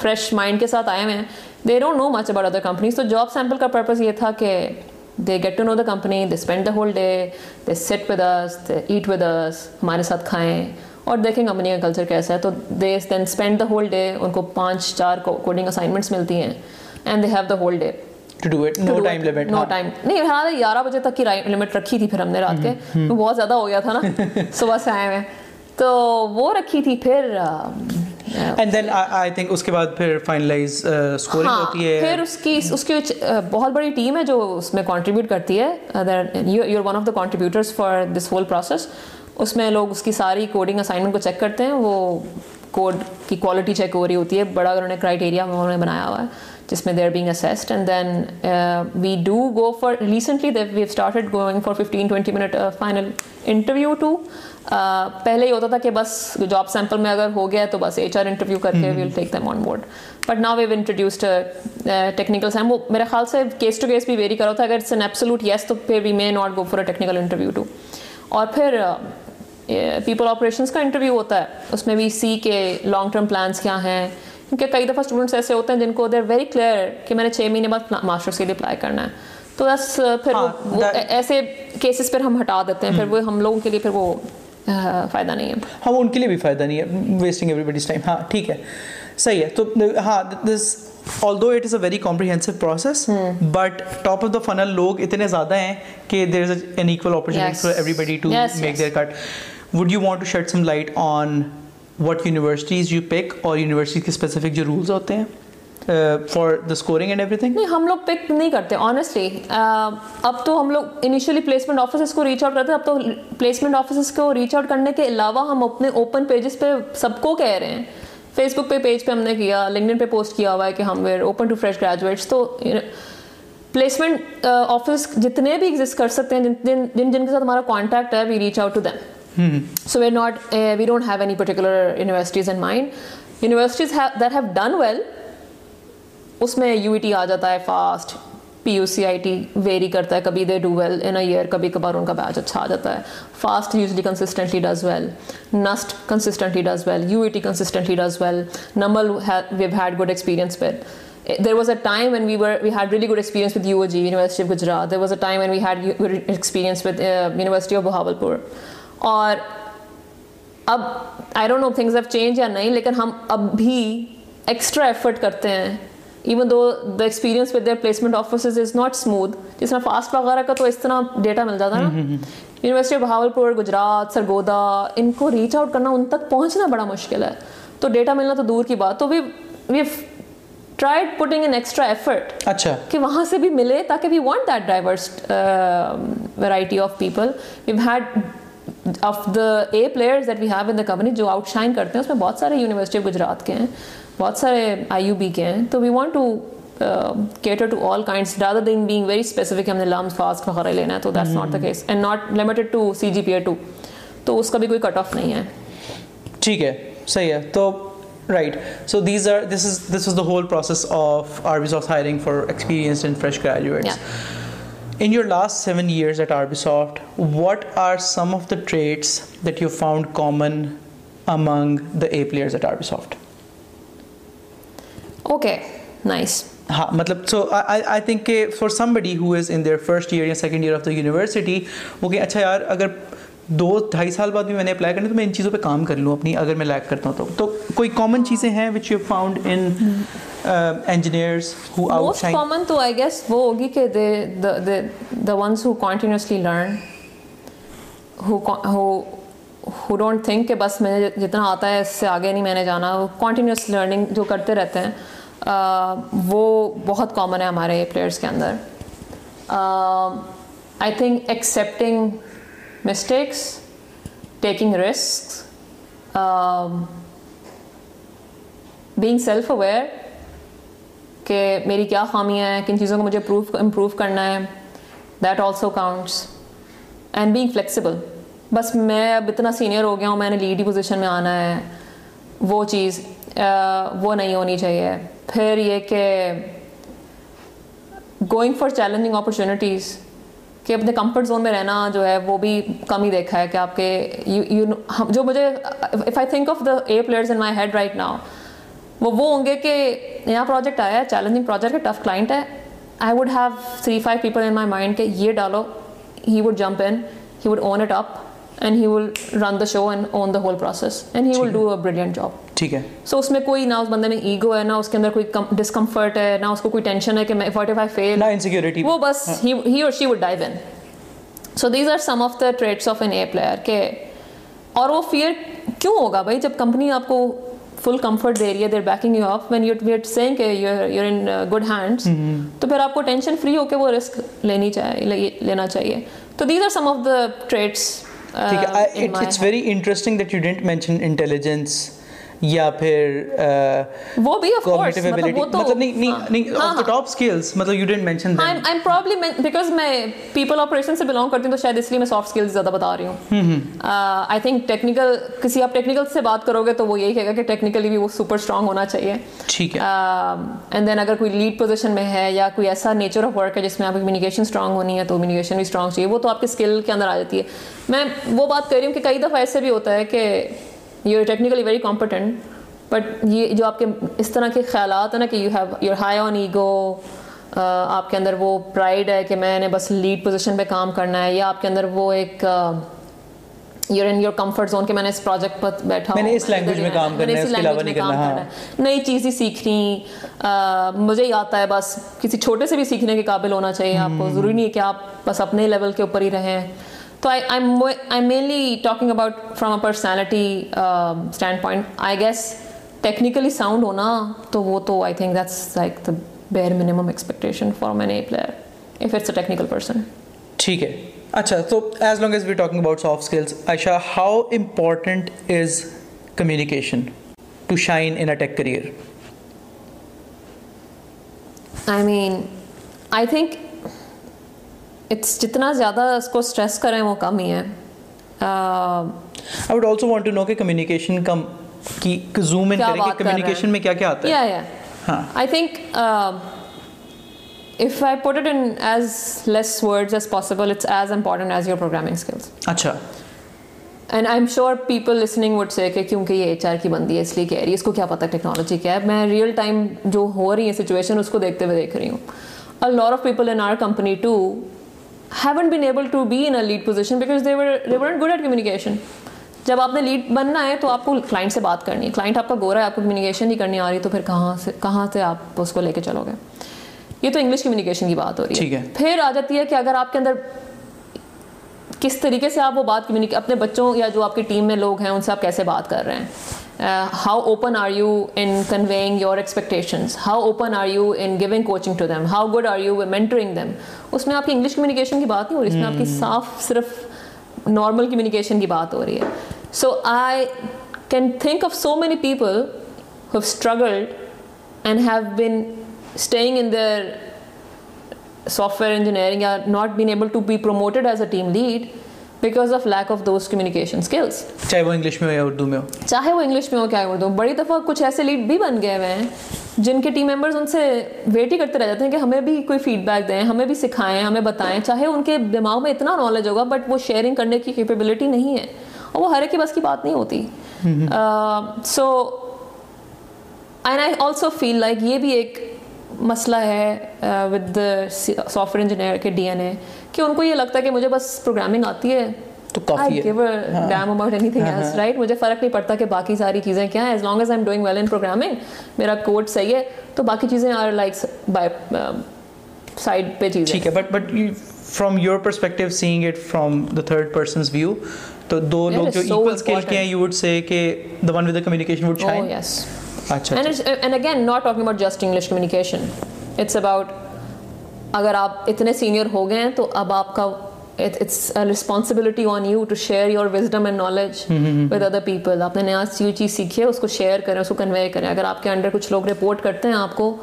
فریش مائنڈ کے ساتھ آئے ہوئے ہیں. They don't know much about other companies تو جاب سیمپل کا پرپز یہ تھا کہ they get to know the company they spend the whole day they sit with us they eat with us ہمارے ساتھ کھائیں. اور دیکھیں کمپنی کا کلچر کیسا ہے. تو they then spend the whole day ان کو پانچ چار کوڈنگ اسائنمنٹس ملتی ہیں. And they have the whole day گیارہ بجے تک کی لمٹ رکھی تھی پھر ہم نے رات کے. بہت زیادہ ہو گیا تھا نا. [laughs] صبح سے آئے ہوئے تو وہ رکھی تھی پھر اینڈ دین آئی تھنک اس کے بعد پھر فائنلائز اسکورنگ ہوتی ہے. پھر اس کی اس کی بہت بڑی ٹیم ہے جو اس میں کنٹریبیوٹ کرتی ہے. You are one of the contributors for this whole process اس میں لوگ اس کی ساری کوڈنگ اسائنمنٹ کو چیک کرتے ہیں. وہ کوڈ کی کوالٹی چیک ہو رہی ہوتی ہے. بڑا انہوں نے کرائٹیریا انہوں نے بنایا ہوا ہے جس میں they are being assessed and then we do go for recently we have started going for fifteen twenty minute final interview to پہلے ہی ہوتا تھا کہ بس جاب سیمپل میں اگر ہو گیا تو بس ایچ آر انٹرویو کر کے we'll take them on board but now we've introduced technical same وہ میرے خیال سے کیس ٹو کیس بھی ویری کرا تھا۔ اگر اٹس این ایپسلوٹ یس تو پھر we may not go for a technical interview too اور پھر پیپل آپریشنس کا انٹرویو ہوتا ہے۔ اس میں بھی سی کے لانگ ٹرم پلانس کیا ہیں۔ کیونکہ کئی دفعہ اسٹوڈنٹس ایسے ہوتے ہیں جن کو دیر ویری کلیئر کہ میں نے چھ مہینے بعد ماسٹرس کے لیے اپلائی کرنا ہے۔ تو بس پھر وہ ایسے کیسز پھر ہم ہٹا دیتے ہیں۔ پھر وہ ہم لوگوں کے لیے پھر وہ فائدہ نہیں ہے۔ ہاں ان کے لیے بھی فائدہ نہیں ہے۔ ویسٹنگ ایوری بڈیز ٹائم ہاں ٹھیک ہے۔ صحیح ہے۔ تو ہاں this all though it is a very comprehensive process but top of the funnel لوگ اتنے زیادہ ہیں کہ there is an equal opportunity for everybody to make their cut would you want to shed some light on what universities you pick اور university کے specific جو rules ہوتے ہیں? For the scoring and everything نہیں ہم لوگ پک نہیں کرتے آنیسٹلی اب تو ہم لوگ انیشلی پلیسمنٹ آفیسز کو ریچ آؤٹ کرتے ہیں اب تو پلیسمنٹ آفیسز کو ریچ آؤٹ کرنے کے علاوہ ہم اپنے اوپن پیجز پہ سب کو کہہ رہے ہیں۔ فیس بک پہ پیج پہ ہم نے کیا لنکڈن پہ پوسٹ کیا ہوا ہے کہ ہم we're open to fresh graduates تو پلیسمنٹ آفس جتنے بھی ایگزسٹ کر سکتے ہیں جن جن جن کے ساتھ ہمارا کانٹیکٹ ہے we reach out to them so we not we don't have any particular universities in mind universities that have done well اس میں یو ای ٹی آ جاتا ہے FAST P U C I T vary کرتا ہے، کبھی they do well in a year کبھی کبھار ان کا بیچ اچھا آ جاتا ہے. FAST usually consistently does well NUST consistently does well U E T consistently does well NUML we've had good experience with there was a time when we were we had really good experience with U O G university of Gujrat there was a time when we had good experience with university of Bahawalpur اور اب I don't know things have change یا نہیں، لیکن ہم اب بھی extra effort کرتے ہیں even though the experience with their placement offices is not smooth جس طرح فاسٹ وغیرہ کا تو اس طرح ڈیٹا مل جاتا ہے نا۔ University of Bahawalpur Gujrat Sargodha ان کو ریچ آؤٹ کرنا ان تک پہنچنا بڑا مشکل ہے۔ تو ڈیٹا ملنا تو دور کی بات۔ تو وی وی tried putting an extra effort اچھا۔ کہ وہاں سے بھی ملے تاکہ we want that diverse variety of people we've had of the A players that we have in the company جو آؤٹ شائن کرتے ہیں اس میں بہت سارے یونیورسٹی آف گجرات کے ہیں۔ بہت سارے آئی یو بی کے ہیں۔ تو we want to cater to all kinds rather than being very specific ہم نے لمس فاسٹ وغیرہ لینا ہے تو that's not the case and not limited to C G P A too تو اس کا بھی کوئی کٹ آف نہیں ہے۔ ٹھیک ہے صحیح ہے۔ تو right so these are this is this is the whole process of Arbisoft hiring for experience and fresh graduates In your last seven years at Arbisoft, what are some of the traits that you found common among the A players at Arbisoft? Okay nice ہاں مطلب so I think کہ for somebody who is in their first year یا second year of the university وہ کہ اچھا یار اگر دو ڈھائی سال بعد بھی میں نے اپلائی کرنا تو میں ان چیزوں پہ کام کر لوں اپنی اگر میں لیک کرتا ہوں تو۔ تو کوئی کامن چیزیں ہیں which you found in engineers who out most common تو آئی گیس وہ ہوگی کہ the ones who continuously learn who don't think کہ بس میں جتنا آتا ہے اس سے آگے نہیں میں نے جانا وہ کنٹینیوس لرننگ جو کرتے رہتے ہیں۔ وہ بہت کامن ہے ہمارے پلیئرس کے اندر۔ I think accepting mistakes taking risk being self aware کہ میری کیا خامیاں ہیں کن چیزوں کو مجھے پروف امپروو کرنا ہے that also counts and being flexible بس میں اب اتنا سینئر ہو گیا ہوں، میں نے لیڈی پوزیشن میں آنا ہے، وہ چیز وہ نہیں ہونی چاہیے۔ پھر یہ کہ گوئنگ فار چیلنجنگ اپرچونیٹیز کہ اپنے کمفرٹ زون میں رہنا جو ہے وہ بھی کم ہی دیکھا ہے کہ آپ کے جو مجھے if I think of the A players in my head right now وہ وہ ہوں گے کہ نیا پروجیکٹ آیا ہے چیلنجنگ پروجیکٹ ہے ٹف کلائنٹ ہے۔ I would have three five people in my mind کہ یہ ڈالو he would jump in he would own it up and he will run the show and own the whole process and he will do a brilliant job ٹھیک ہے۔ سو اس میں کوئی نہ اس بندے میں ایگو ہے نہ اس کے اندر کوئی ڈسکمفرٹ ہے نہ اس کو کوئی ٹینشن ہے کہ میں what if I feel insecurity وہ بس ہی اور she would dive in so these are some of the traits of an A player کہ اور وہ فیئر کیوں ہوگا بھائی؟ جب کمپنی آپ کو فل کمفرٹ دے رہی ہے they're backing you off when you wait saying کہ یور ان گڈ ہینڈس تو پھر آپ کو ٹینشن فری ہو کے وہ رسک لینی چاہیے لینا چاہیے۔ تو these are some of the traits ٹھیک ہے۔ It's very interesting that you didn't mention intelligence یا پھر وہ بھی آف کورس مطلب نہیں نہیں نہیں آف دی ٹاپ سکلز مطلب you didn't mention them I'm probably because میں پیپل آپریشن سے بلانگ کرتی ہوں تو شاید اس لیے میں سافٹ سکلز زیادہ بتا رہی ہوں۔ آئی تھنک ٹیکنیکل کسی آپ ٹیکنیکل سے بات کرو گے تو وہ یہی کہے گا کہ ٹیکنیکلی بھی وہ سپر اسٹرانگ ہونا چاہیے۔ ٹھیک ہے۔ اینڈ دین اگر کوئی لیڈ پوزیشن میں ہے یا کوئی ایسا نیچر آف ورک ہے جس میں آپ کی کمیونیکیشن اسٹرانگ ہونی ہے تو کمیونیکیشن بھی اسٹرانگ چاہیے۔ وہ تو آپ کے اسکل کے اندر آ جاتی ہے۔ میں وہ بات کر رہی ہوں کہ کئی دفعہ ایسے بھی ہوتا ہے کہ you technically very competent but یہ جو آپ کے اس طرح کے خیالات ہیں نا کہ you have your high on ego آپ کے اندر وہ پرائڈ ہے کہ میں نے بس لیڈ پوزیشن پہ کام کرنا ہے یا آپ کے اندر وہ ایک your in your comfort zone کہ میں نے اس پروجیکٹ پر بیٹھا میں نے اس لینگویج میں کام کرنا ہے اس کے علاوہ نہیں کرنا ہاں۔ نئی چیزیں سیکھنی مجھے ہی آتا ہے بس کسی چھوٹے سے بھی سیکھنے کے قابل ہونا چاہیے آپ کو ضروری نہیں ہے کہ آپ بس اپنے لیول کے اوپر ہی رہیں۔ تو I mainly talking about from a personality standpoint I guess technically sound ہونا تو وہ تو I think that's like the bare minimum expectation for main A player if it's a technical person ٹھیک ہے اچھا تو as long as we talking about soft skills Ayesha how important is communication to shine in a tech career I mean I think it's جتنا زیادہ اس کو stress کریں وہ کم ہی ہے I would also want to know کہ communication کم کی زوم ان کریں کہ کمیونیکیشن میں کیا کیا آتا ہے یا یا ہاں I think if I put it in as less words as possible, it's as important as your programming skills. اچھا and I'm sure people listening would say کہ کیونکہ یہ ایچ آر کی بندی ہے اس لیے کہہ رہی ہے اس کو کیا پتا ٹیکنالوجی کیا ہے میں ریئل ٹائم جو ہو رہی ہے سچویشن اس کو دیکھتے ہوئے دیکھ رہی ہوں a lot of people in our company to haven't been able to be in lead position because they were good at communication جب آپ نے لیڈ بننا ہے تو آپ کو کلائنٹ سے بات کرنی ہے۔ کلائنٹ آپ کا گورا ہے آپ کو کمیونیکیشن نہیں کرنی آ رہی تو پھر کہاں سے کہاں سے آپ اس کو لے کے چلو گے؟ یہ تو انگلش کمیونیکیشن کی بات ہو رہی ہے۔ پھر آ جاتی ہے کہ اگر آپ کے اندر کس طریقے سے آپ وہ بات کمیونیک اپنے بچوں یا جو آپ کی ٹیم میں لوگ ہیں ان سے آپ کیسے بات کر رہے ہیں؟ How open are you in conveying your expectations how open are you in giving coaching to them how good are you mentoring them اس میں آپ کی انگلش کمیونیکیشن کی بات نہیں ہو رہی اس میں آپ کی صاف صرف نارمل کمیونیکیشن کی بات ہو رہی ہے so I can think of so many people who struggled and have been staying in their software engineering are not been able to be promoted as a team lead because of lack of those communication skills چاہے وہ English میں ہو یا اردو میں ہو۔ چاہے وہ English میں ہو کیا اردو بڑی دفعہ کچھ ایسے لیڈ بھی بن گئے ہوئے ہیں جن کے ٹیم ممبرز ان سے ویٹ ہی کرتے رہ جاتے ہیں کہ ہمیں بھی کوئی فیڈ بیک دیں ہمیں بھی سکھائیں ہمیں بتائیں۔ چاہے ان کے دماغ میں اتنا نالج ہوگا بٹ وہ شیئرنگ کرنے کی کیپیبلٹی نہیں ہے۔ اور وہ ہر ایک کے بس کی بات نہیں ہوتی۔ So and I also feel like یہ بھی ایک مسئلہ ہے ود سافٹ ویئر انجینئر کے ڈی این اے۔ کہ ان کو یہ لگتا ہے کہ مجھے بس پروگرامنگ آتی ہے۔ تو کافی ہے۔ رائٹ ہاں۔ ہاں، ہاں۔ مجھے فرق نہیں پڑتا کہ باقی ساری چیزیں کیا ہیں۔ As long as I doing well in programming میرا کوڈ صحیح ہے تو باقی چیزیں آر لائک بائی سائڈ پہ چیزیں۔ ٹھیک ہے but but from your perspective seeing it from the third person's view تو دو لوگ جو ایکول اسکل کے ہیں یو وڈ سے کہ the one with the communication would shine oh yes اچھا and again not talking about just English communication it's about اگر آپ اتنے سینئر ہو گئے ہیں تو اب آپ کا it's responsibility on you to share your wisdom and knowledge with other people آپ نے نیا جو چیز سیکھی ہے اس کو شیئر کریں اس کو کنوے کریں۔ اگر آپ کے انڈر کچھ لوگ رپورٹ کرتے ہیں آپ کو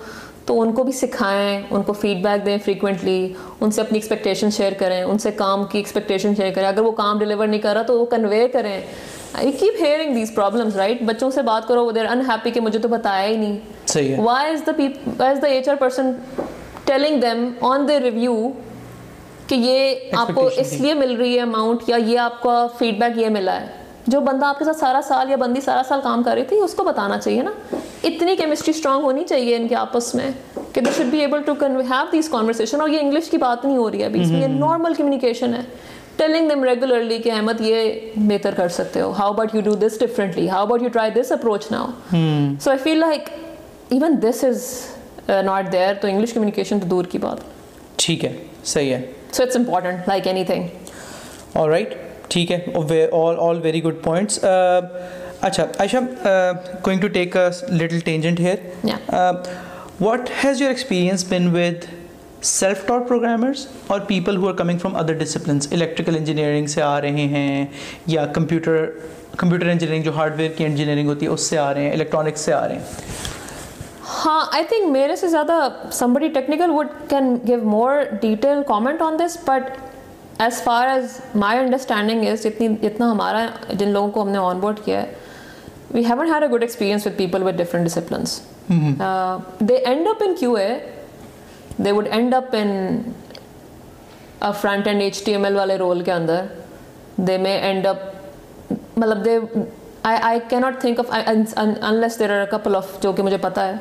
تو ان کو بھی سکھائیں ان کو فیڈ بیک دیں فریکوینٹلی ان سے اپنی ایکسپیکٹیشن شیئر کریں ان سے کام کی ایکسپیکٹیشن شیئر کریں۔ اگر وہ کام ڈلیور نہیں کر رہا تو وہ کنوے کریں۔ You keep hearing these problems right بچوں سے بات کرو وہ دیر انہیپی کہ مجھے تو بتایا ہی نہیں۔ Why is the PIP why is the H R person telling them on the review کہ یہ آپ کو اس لیے مل رہی ہے اماؤنٹ یا یہ آپ کا فیڈ بیک یہ ملا ہے۔ جو بندہ آپ کے ساتھ سارا سال یا بندی سارا سال کام کر رہی تھی اس کو بتانا چاہیے نا۔ اتنی کیمسٹری اسٹرانگ ہونی چاہیے ان کے آپس میں کہ they should be able to have these conversation اور یہ انگلش کی بات نہیں ہو رہی ہے ابھی اس میں نارمل کمیونیکیشن mm-hmm. ہے۔ ٹیلنگ دم ریگولرلی کہ احمد یہ بہتر کر سکتے ہو۔ How about you do this differently how about you try this approach now so I feel like even this is Uh, not there تو انگلش کمیونیکیشن تو دور کی بات ٹھیک ہے صحیح ہے۔ So it's important like anything اور رائٹ ٹھیک ہے آل ویری گڈ پوائنٹس اچھا Ayesha going to take little tangent here what has your experience been with self taught programmers اور people who are coming from other disciplines electrical engineering سے آ رہے ہیں یا کمپیوٹر کمپیوٹر انجینئرنگ جو hardware کی engineering ہوتی ہے اس سے آ رہے ہیں الیکٹرانکس سے آ رہے ہیں۔ ہاں آئی تھنک میرے سے زیادہ somebody technical would can give more detail comment on this but as far as my understanding is جتنی جتنا ہمارا جن لوگوں کو ہم نے آن بورڈ کیا ہے we haven't had a good experience with people with different disciplines they end up in Q A they would end up in front end H T M L والے رول کے اندر. They may end up مطلب they I I کی not think of unless there are couple of جو کہ مجھے پتہ ہے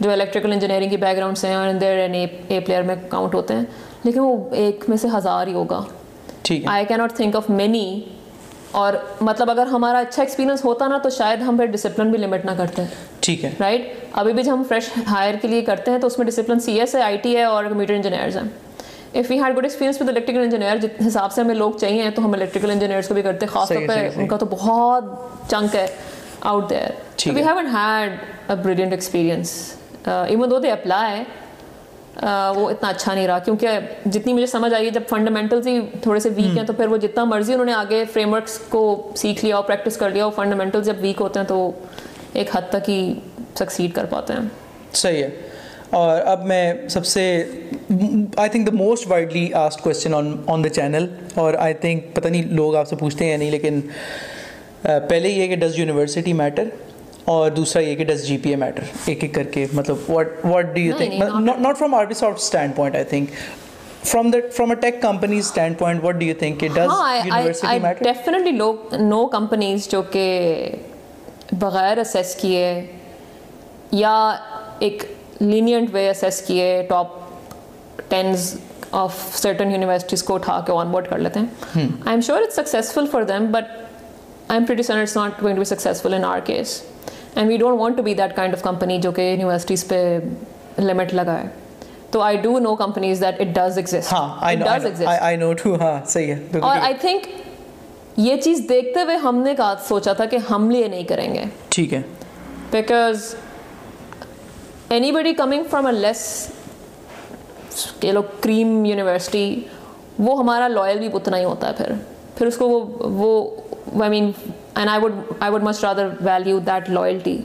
جو الیکٹریکل انجینئرنگ کی بیک گراؤنڈس ہیں اور دیر این اے پلیئر میں کاؤنٹ ہوتے ہیں لیکن وہ ایک میں سے ہزار ہی ہوگا ٹھیک آئی کی ناٹ تھنک آف مینی اور مطلب اگر ہمارا اچھا ایکسپیرینس ہوتا نا تو شاید ہم پھر ڈسپلن بھی لمٹ نہ کرتے ہیں ٹھیک ہے رائٹ ابھی بھی جو ہم فریش ہائر کے لیے کرتے ہیں تو اس میں ڈسپلن سی ایس ہے آئی ٹی ہے اور کمپیوٹر انجینئرز ہیں if we had good experience with electrical engineer جس حساب سے ہمیں لوگ چاہیے تو ہم الیکٹریکل انجینئرس کو بھی کرتے خاص طور پہ ان کا تو بہت چنک ہے out there we haven't had a brilliant experience even though they apply وہ اتنا اچھا نہیں رہا کیونکہ جتنی مجھے سمجھ آئی ہے جب فنڈامنٹلز ہی تھوڑے سے ویک ہیں تو پھر وہ جتنا مرضی انہوں نے آگے فریم ورکس کو سیکھ لیا اور پریکٹس کر لیا اور فنڈامنٹل جب ویک ہوتے ہیں تو ایک حد تک ہی سکسیڈ کر پاتے ہیں صحیح ہے اور اب میں سب سے I think the most widely asked question on on the channel اور آئی تھنک پتہ نہیں لوگ آپ سے پوچھتے ہیں یا نہیں لیکن پہلے یہ کہ ڈز یونیورسٹی میٹر اور دوسرا یہ کہ does G P A matter ایک ایک کر کے مطلب what what do you think not from R B soft standpoint I think from the from a tech companies standpoint what do you think does university matter definitely لوگ نو companies جو کہ بغیر assess کیے یا ایک لینینٹ وے اسیس کیے top tens of certain universities کو اٹھا کے آن بورڈ کر لیتے ہیں I'm sure it's successful for them but I'm pretty sure it's not going to be successful in our case and we don't want to be that kind of company جو کہ universities پہ limit لگا ہے تو I do know companies that it does exist اور I think یہ چیز دیکھتے ہوئے ہم نے کہا سوچا تھا کہ ہم لیے نہیں کریں گے ٹھیک ہے because anybody coming from a less کہ لوگ کریم یونیورسٹی وہ ہمارا لوئل بھی اتنا ہی ہوتا ہے پھر۔ پھر اس کو وہ وہ I mean and I would I would must rather value that loyalty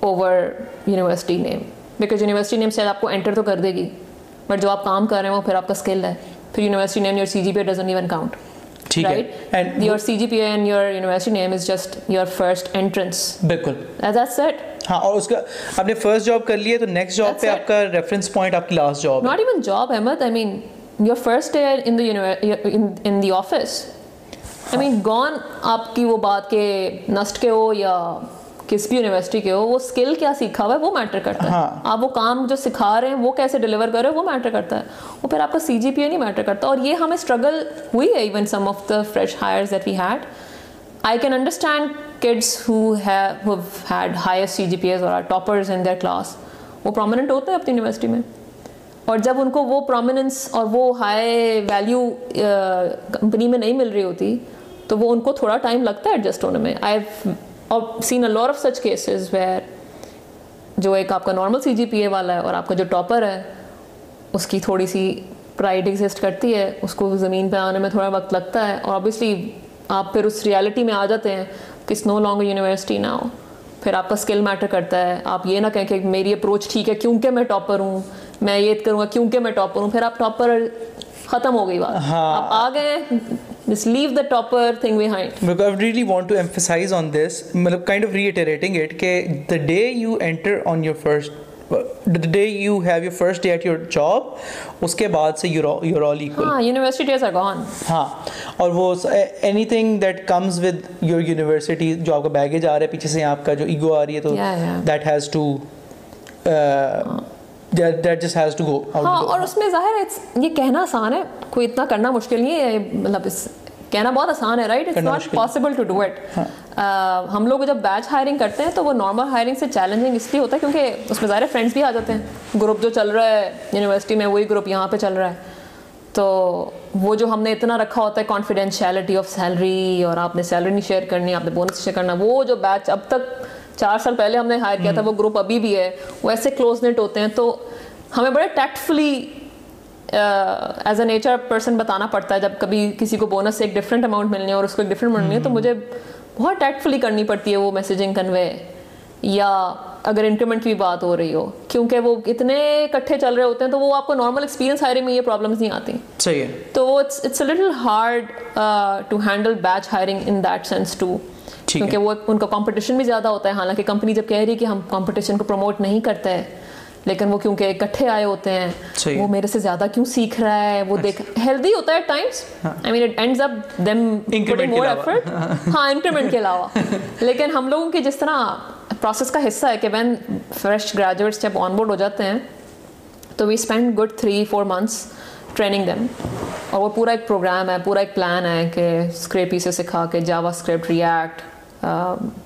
over university name because university name شاید آپ کو انٹر تو کر دے گی بٹ جو آپ کام کر رہے ہیں وہ پھر آپ کا اسکل ہے۔ پھر university name your C G P doesn't even count ٹھیک ہے۔ Right your C G P and your university name is just your first entrance بالکل۔ ایز ایٹ ہاں اور اس کا آپ نے فرسٹ جاب کر لی ہے تو نیکسٹ جاب پہ آپ کا ریفرنس پوائنٹ آپ کی last job not even job Ahmed I mean your first day in in the office I mean gone آپ کی وہ بات کہ نسٹ کے ہو یا کس بھی یونیورسٹی کے ہو وہ اسکل کیا سیکھا ہوا ہے وہ میٹر کرتا ہے آپ وہ کام جو سکھا رہے ہیں وہ کیسے ڈلیور کر رہے ہیں وہ میٹر کرتا ہے وہ پھر آپ کا سی جی پی نہیں میٹر کرتا اور یہ ہمیں اسٹرگل ہوئی ہے even some of the fresh hires that we had I can understand kids had higher C G P A's اور ٹاپرز ان دیئر کلاس وہ پرومیننٹ ہوتے ہیں اپنی یونیورسٹی میں۔ اور جب ان کو وہ پرومیننس اور وہ ہائی ویلیو کمپنی میں نہیں مل رہی ہوتی، تو وہ ان کو تھوڑا ٹائم لگتا ہے ایڈجسٹ ہونے میں۔ آئی اور seen a lot of such cases where جو ایک آپ کا نارمل سی جی پی اے والا ہے اور آپ کا جو ٹاپر ہے، اس کی تھوڑی سی پرائڈ ایگزسٹ کرتی ہے، اس کو زمین پہ آنے میں تھوڑا وقت لگتا ہے۔ اور اوبیسلی آپ پھر اس ریالٹی میں آ جاتے ہیں۔ کہ اس نو لانگ یونیورسٹی نہ ہو پھر آپ کا اسکل میٹر کرتا ہے. آپ یہ نہ کہیں کہ میری اپروچ ٹھیک ہے کیونکہ میں ٹاپر ہوں میں یہ کروں گا کیونکہ میں ٹاپر ہوں پھر آپ ٹاپر ختم ہو گئی بات. آپ آ گئے just leave the topper thing behind. Because I really want to emphasize on this مطلب kind of reiterating it کہ the day you enter on your first the day you have your first day at your job اس کے بعد سے you're all, you're all equal ہاں university days are gone ہاں اور وہ anything that comes with your university جو آپ کا بیگیج آ رہا ہے پیچھے سے آپ کا جو ایگو آ رہی ہے تو that has to uh, ہاں اور اس میں ظاہر ہے یہ کہنا آسان ہے کوئی اتنا کرنا مشکل نہیں ہے مطلب اس کہنا بہت آسان ہے right it's not possible to do it ہم لوگ جب بیچ ہائرنگ کرتے ہیں تو وہ نارمل ہائرنگ سے چیلنجنگ اس لیے ہوتا ہے کیونکہ اس میں ظاہر فرینڈس بھی آ جاتے ہیں۔ گروپ جو چل رہا ہے یونیورسٹی میں وہی گروپ یہاں پہ چل رہا ہے۔ تو وہ جو ہم نے اتنا رکھا ہوتا ہے کانفیڈینشیلٹی آف سیلری اور آپ نے سیلری نہیں شیئر کرنی آپ نے بونس شیئر کرنا وہ جو بیچ اب تک چار سال پہلے ہم نے ہائر کیا تھا وہ گروپ ابھی بھی ہے۔ وہ ایسے کلوز نیٹ ہوتے ہیں تو ہمیں بڑے tactfully as a nature person بتانا پڑتا ہے جب کبھی کسی کو بونس سے ایک ڈفرینٹ اماؤنٹ ملنی ہے اور اس کو ایک ڈفرینٹ ملنی ہے تو مجھے بہت ٹیکٹفلی کرنی پڑتی ہے وہ میسیجنگ کنوے یا اگر انکریمنٹ کی بات ہو رہی ہو کیونکہ وہ اتنے کٹھے چل رہے ہوتے ہیں تو وہ آپ کو نارمل ایکسپیرینس ہائرنگ میں یہ پرابلمس نہیں آتی۔ صحیح ہے۔ تو وہ it's a little hard to handle batch hiring in that sense too کیونکہ وہ ان کا کمپٹیشن بھی زیادہ ہوتا ہے۔ حالانکہ کمپنی جب کہہ رہی ہے کہ ہم کمپٹیشن کو پروموٹ نہیں کرتے لیکن وہ کیونکہ اکٹھے آئے ہوتے ہیں وہ میرے سے زیادہ کیوں سیکھ رہا ہے؟ وہ دیکھ ہیلدی ہوتا ہے times I mean it ends up them more effort ہاں انکریمنٹ [laughs] کے علاوہ۔ لیکن ہم لوگوں کی جس طرح پروسیس کا حصہ ہے کہ وین فریش گریجویٹس جب آن بورڈ ہو جاتے ہیں تو we spend good three four months training them اور وہ پورا ایک پروگرام ہے پورا ایک پلان ہے کہ اسکریپی سے سکھا کے JavaScript React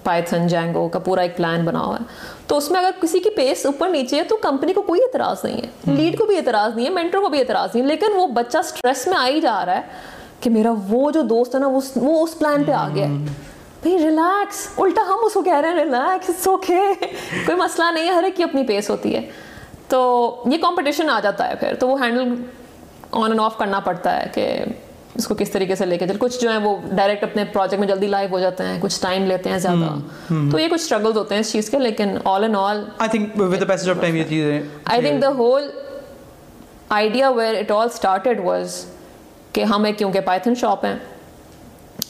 Python Django کا پورا ایک پلان بنا ہوا ہے۔ تو اس میں اگر کسی کی پیس اوپر نیچے ہے تو کمپنی کو کوئی اعتراض نہیں ہے۔ لیڈ کو بھی اعتراض نہیں ہے مینٹر کو بھی اعتراض نہیں ہے۔ لیکن وہ بچہ اسٹریس میں آ ہی جا رہا ہے کہ میرا وہ جو دوست ہے نا وہ اس پلان پہ آ گیا بھائی ریلیکس الٹا ہم اس کو کہہ رہے ہیں ریلیکس اوکے کوئی مسئلہ نہیں ہے ہر ایک کی اپنی پیس ہوتی ہے۔ تو یہ کمپٹیشن آ جاتا ہے پھر۔ تو وہ ہینڈل آن اینڈ آف کرنا پڑتا ہے کہ اس کو کس طریقے سے لے کے چل کچھ جو ہیں وہ ڈائریکٹ اپنے پروجیکٹ میں جلدی لائیو ہو جاتے ہیں کچھ ٹائم لیتے ہیں زیادہ۔ تو یہ کچھ اسٹرگلز ہوتے ہیں اس چیز کے لیکن all and all I think the whole idea where it all started was کہ ہم ایک کیونکہ پائتھن شاپ ہیں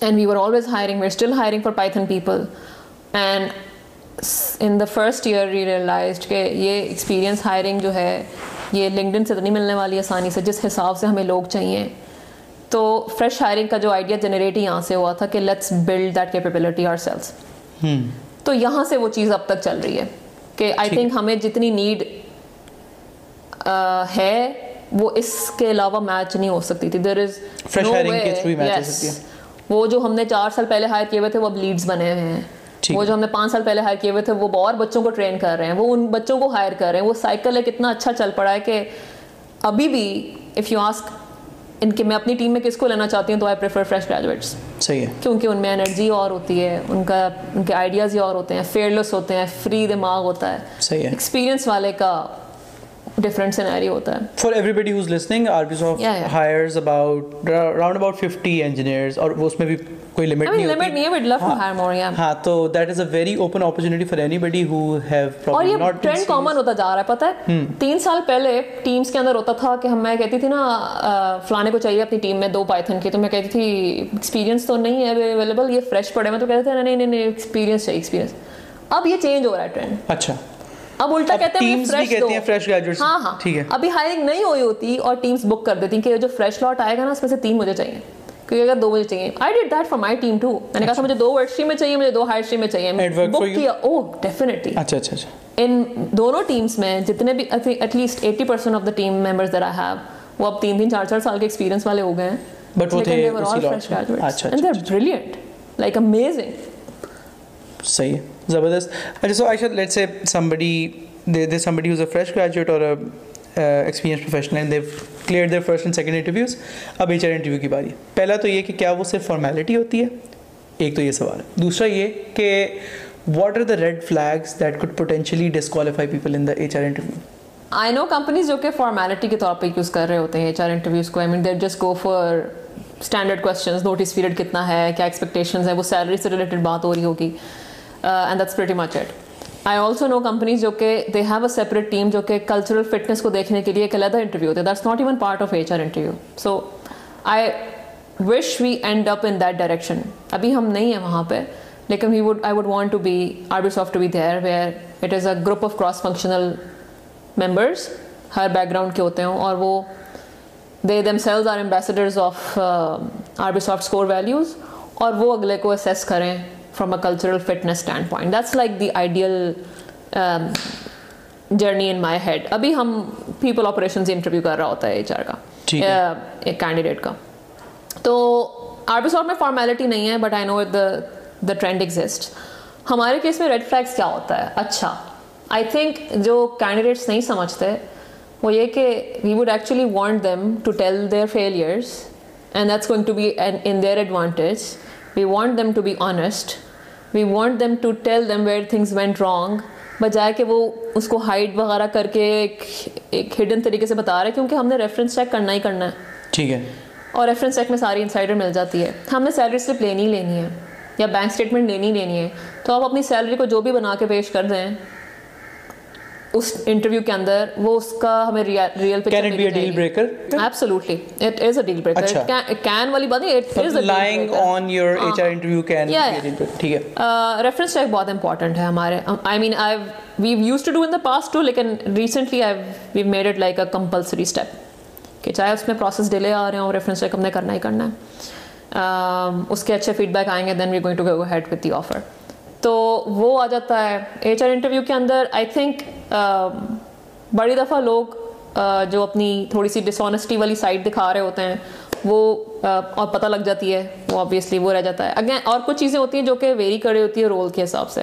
and we are always hiring we still hiring for Python people and in the first year re realised کہ یہ experience hiring جو ہے یہ لنکڈن سے تو نہیں ملنے والی آسانی سے جس حساب سے ہمیں لوگ چاہیے۔ تو فریش ہائرنگ کا جو آئیڈیا جنریٹ یہاں سے ہوا تھا کہ let's build that capability our sales تو یہاں سے وہ چیز اب تک چل رہی ہے کہ آئی تھنک ہمیں جتنی نیڈ ہے وہ اس کے علاوہ میچ نہیں ہو سکتی تھی. دیر از وہ جو ہم نے چار سال پہلے ہائر کیے ہوئے تھے وہ اب لیڈس بنے ہوئے ہیں. وہ جو ہم نے پانچ سال پہلے ہائر کیے ہوئے تھے وہ اور بچوں کو ٹرین کر رہے ہیں. وہ ان بچوں کو ہائر کر رہے ہیں. وہ سائیکل ہے کتنا اچھا چل پڑا ہے کہ ابھی بھی اف یو آسک ان کے میں اپنی ٹیم میں کس کو لینا چاہتی ہوں تو آئی پریفر فریش گریجویٹس صحیح ہے. کیونکہ ان میں انرجی اور ہوتی ہے ان کا ان کے آئیڈیاز ہی اور ہوتے ہیں فیئرلیس ہوتے ہیں فری دماغ ہوتا ہے. صحیح ہے. ایکسپیرینس والے کا ڈفرینٹ سینیری ہوتا ہے for everybody who's listening Arbisoft Yeah, yeah. Hires about round about fifty engineers اور اس میں بھی کوئی لمٹ نہیں limit نہیں ہے, love to ہوتی hire more, yeah. ہاں تو that is a very open opportunity for anybody who have اور پرابلی یہ ٹرینڈ کامن ہوتا جا رہا ہے پتہ ہے تین سال پہلے ٹیمز کے اندر ہوتا تھا کہ ہم میں کہتی تھی نا فلانے کو چاہیے اپنی ٹیم میں دو پائتھن کی تو میں کہتی تھی ایکسپیرینس تو نہیں ہے اویلیبل یہ فریش پڑے میں تو کہتے تھے نہیں نہیں ایکسپیرینس چاہیے ایکسپیرینس اب یہ چینج ہو رہا ہے ٹرینڈ اچھا اب الٹا کہتے ہیں ٹیمز بھی کہتی ہیں فریش گریجویٹس ہاں ہاں۔ ٹھیک ہے۔ ابھی ہائرنگ نہیں ہوئی ہوتی اور ٹیمز بک کر دیتی کہ جو فریش لاٹ آئے گا نا اس میں سے تین مجھے چاہیے۔ کیونکہ اگر دو مجھے چاہیے۔ I did that for my team too میں نے کہا تھا مجھے دو ورڈ اسٹریم میں چاہیے مجھے دو ہائر اسٹریم میں چاہیے۔ بک? کیا۔ او ڈیفینیٹلی اچھا اچھا اچھا۔ ان دونوں ٹیمس میں جتنے بھی at least eighty percent of the team members that I have وہ اب تین تین چار چار سال کے ایکسپیرینس والے ہو گئے ہیں۔ But وہ تھے اسی فریش میں۔ گریجویٹس اچھا، and they are brilliant like amazing صحیح ہے زبردست۔ اچھا so Ayesha let's say somebody there there's somebody who's a fresh graduate or a uh, experienced professional and they've cleared their first and اب H R interview کی باری ہے پہلا تو یہ کہ کیا وہ صرف فارمیلٹی ہوتی ہے؟ ایک تو یہ سوال ہے۔ دوسرا یہ کہ what are the red flags that could potentially disqualify people in the H R interview I know companies جو کہ فارمیلٹی کے طور پہ یوز کر رہے ہوتے ہیں ایچ آر انٹرویوز کو۔ I mean they're just go for standard questions notice period کتنا ہے کیا ایکسپیکٹیشنز ہیں وہ سیلری سے ریلیٹڈ بات ہو رہی ہوگی۔ And that's pretty much it I also know companies جو کہ they have a separate team جو کہ کلچرل فٹنس کو دیکھنے کے لیے ایک علیحدہ انٹرویو ہوتا ہے that's not even part of H R interview so I wish we end up in that direction ابھی ہم نہیں ہیں وہاں پہ لیکن we would I would want to be Arbisoft to be there where it is a group of cross functional members Hare background کے ہوتے ہوں اور وہ they themselves are ambassadors of Arbisoft core values اور وہ اگلے کو assess کریں from a cultural fitness standpoint that's like the ideal journey in my head ابھی ہم پیپل آپریشنز انٹرویو کر رہا ہوتا ہے ایچ آر کا ایک کینڈیڈیٹ کا تو آر بی سافٹ میں فارمیلٹی نہیں ہے but I know the the trend exist ہمارے کیس میں ریڈ فلیگس کیا ہوتا ہے اچھا آئی تھنک جو کینڈیڈیٹس نہیں سمجھتے وہ یہ کہ we would actually want them to tell their failures and that's going to be in their advantage we want them to be honest we want them to tell them where things went wrong بجائے کہ وہ اس کو hide وغیرہ کر کے ایک ایک ہڈن طریقے سے بتا رہے ہیں کیونکہ ہم نے ریفرنس چیک کرنا ہی کرنا ہے۔ ٹھیک ہے۔ اور ریفرنس چیک میں ساری انسائڈر مل جاتی ہے۔ ہم نے سیلری سلپ لینی ہی لینی ہے یا بینک اسٹیٹمنٹ لینی ہی لینی ہے۔ تو آپ اپنی سیلری کو جو بھی بنا کے پیش کر دیں اس انٹرویو کے اندر وہ اس کا ہمیں real can it be a deal breaker absolutely it is a deal breaker can والی بات نہیں it is lying on your H R interview can ٹھیک ہے ریفرنس چیک بہت امپورٹنٹ ہے ہمارے I mean I've used to do in the past too لیکن recently I've made it like a compulsory step کہ چاہے اس میں پروسیس ڈیلے آ رہے ہوں ریفرنس چیک ہم نے کرنا ہی کرنا ہے اس کے اچھے فیڈ بیک آئیں گے then we going to go ahead with the offer تو وہ آ جاتا ہے. ایچ آر انٹرویو کے اندر آئی تھنک بڑی دفعہ لوگ جو اپنی تھوڑی سی ڈس آنیسٹی والی سائڈ دکھا رہے ہوتے ہیں وہ اور پتہ لگ جاتی ہے. وہ آبویسلی وہ رہ جاتا ہے. اگین اور کچھ چیزیں ہوتی ہیں جو کہ ویری کری ہوتی ہے رول کے حساب سے.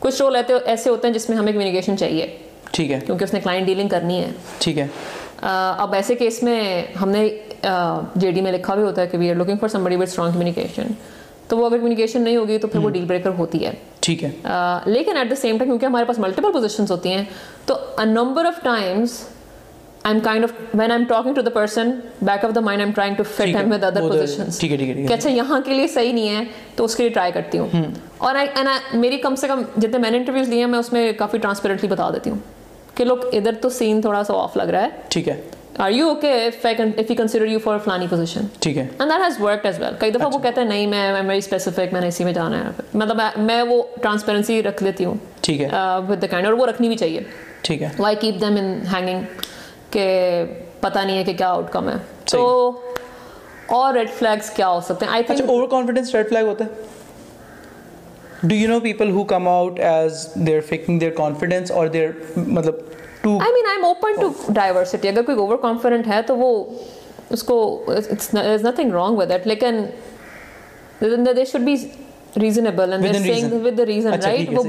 کچھ رول ایسے ہوتے ہیں جس میں ہمیں کمیونیکیشن چاہیے. ٹھیک ہے. کیونکہ اس نے کلائنٹ ڈیلنگ کرنی ہے. ٹھیک ہے. اب ایسے کیس میں ہم نے جے ڈی میں لکھا بھی ہوتا ہے کہ we are looking for somebody with strong communication تو وہ اگر کمیونیکیشن نہیں ہوگی تو پھر وہ ڈیل بریکر ہوتی ہے. ٹھیک ہے. لیکن ایٹ دا سیم ٹائم کیونکہ ہمارے پاس ملٹیپل پوزیشنس ہوتی ہیں تو نمبر آف ٹائمس ٹھیک ہے. ٹھیک ہے کہ اچھا یہاں کے لیے صحیح نہیں ہے تو اس کے لیے ٹرائی کرتی ہوں. اور میری کم سے کم جتنے میں نے انٹرویوز لیے ہیں میں اس میں کافی ٹرانسپیرنٹلی بتا دیتی ہوں کہ لوگ ادھر تو سین تھوڑا سا آف لگ رہا ہے. ٹھیک ہے. Are you okay if you consider you for فلانی پوزیشن ٹھیک ہے۔ And that has work as well کئی دفعہ وہ کہتے ہیں نہیں میں ویری اسپیسیفک میں نے اسی میں جانا ہے۔ مطلب میں وہ ٹرانسپیرنسی رکھ لیتی ہوں۔ ٹھیک ہے۔ ود دا کائنڈ اور وہ رکھنی بھی چاہیے۔ ٹھیک ہے۔ Why keep them in hanging کہ پتہ نہیں ہے کہ کیا آؤٹ کم ہے تو اور ریڈ فلیگس کیا ہو سکتے ہیں؟ آئی اچھا اوور کانفیڈنس ریڈ فلیگ ہوتا ہے؟ Do you know people who come out as they're faking their confidence اور دیر مطلب to I mean I'm open to diversity اگر کوئی اوور کانفیڈنٹ ہے تو وہ اس کو نتھنگ رانگ ود دیٹ لیکن they should be reasonable and with the reason right وہ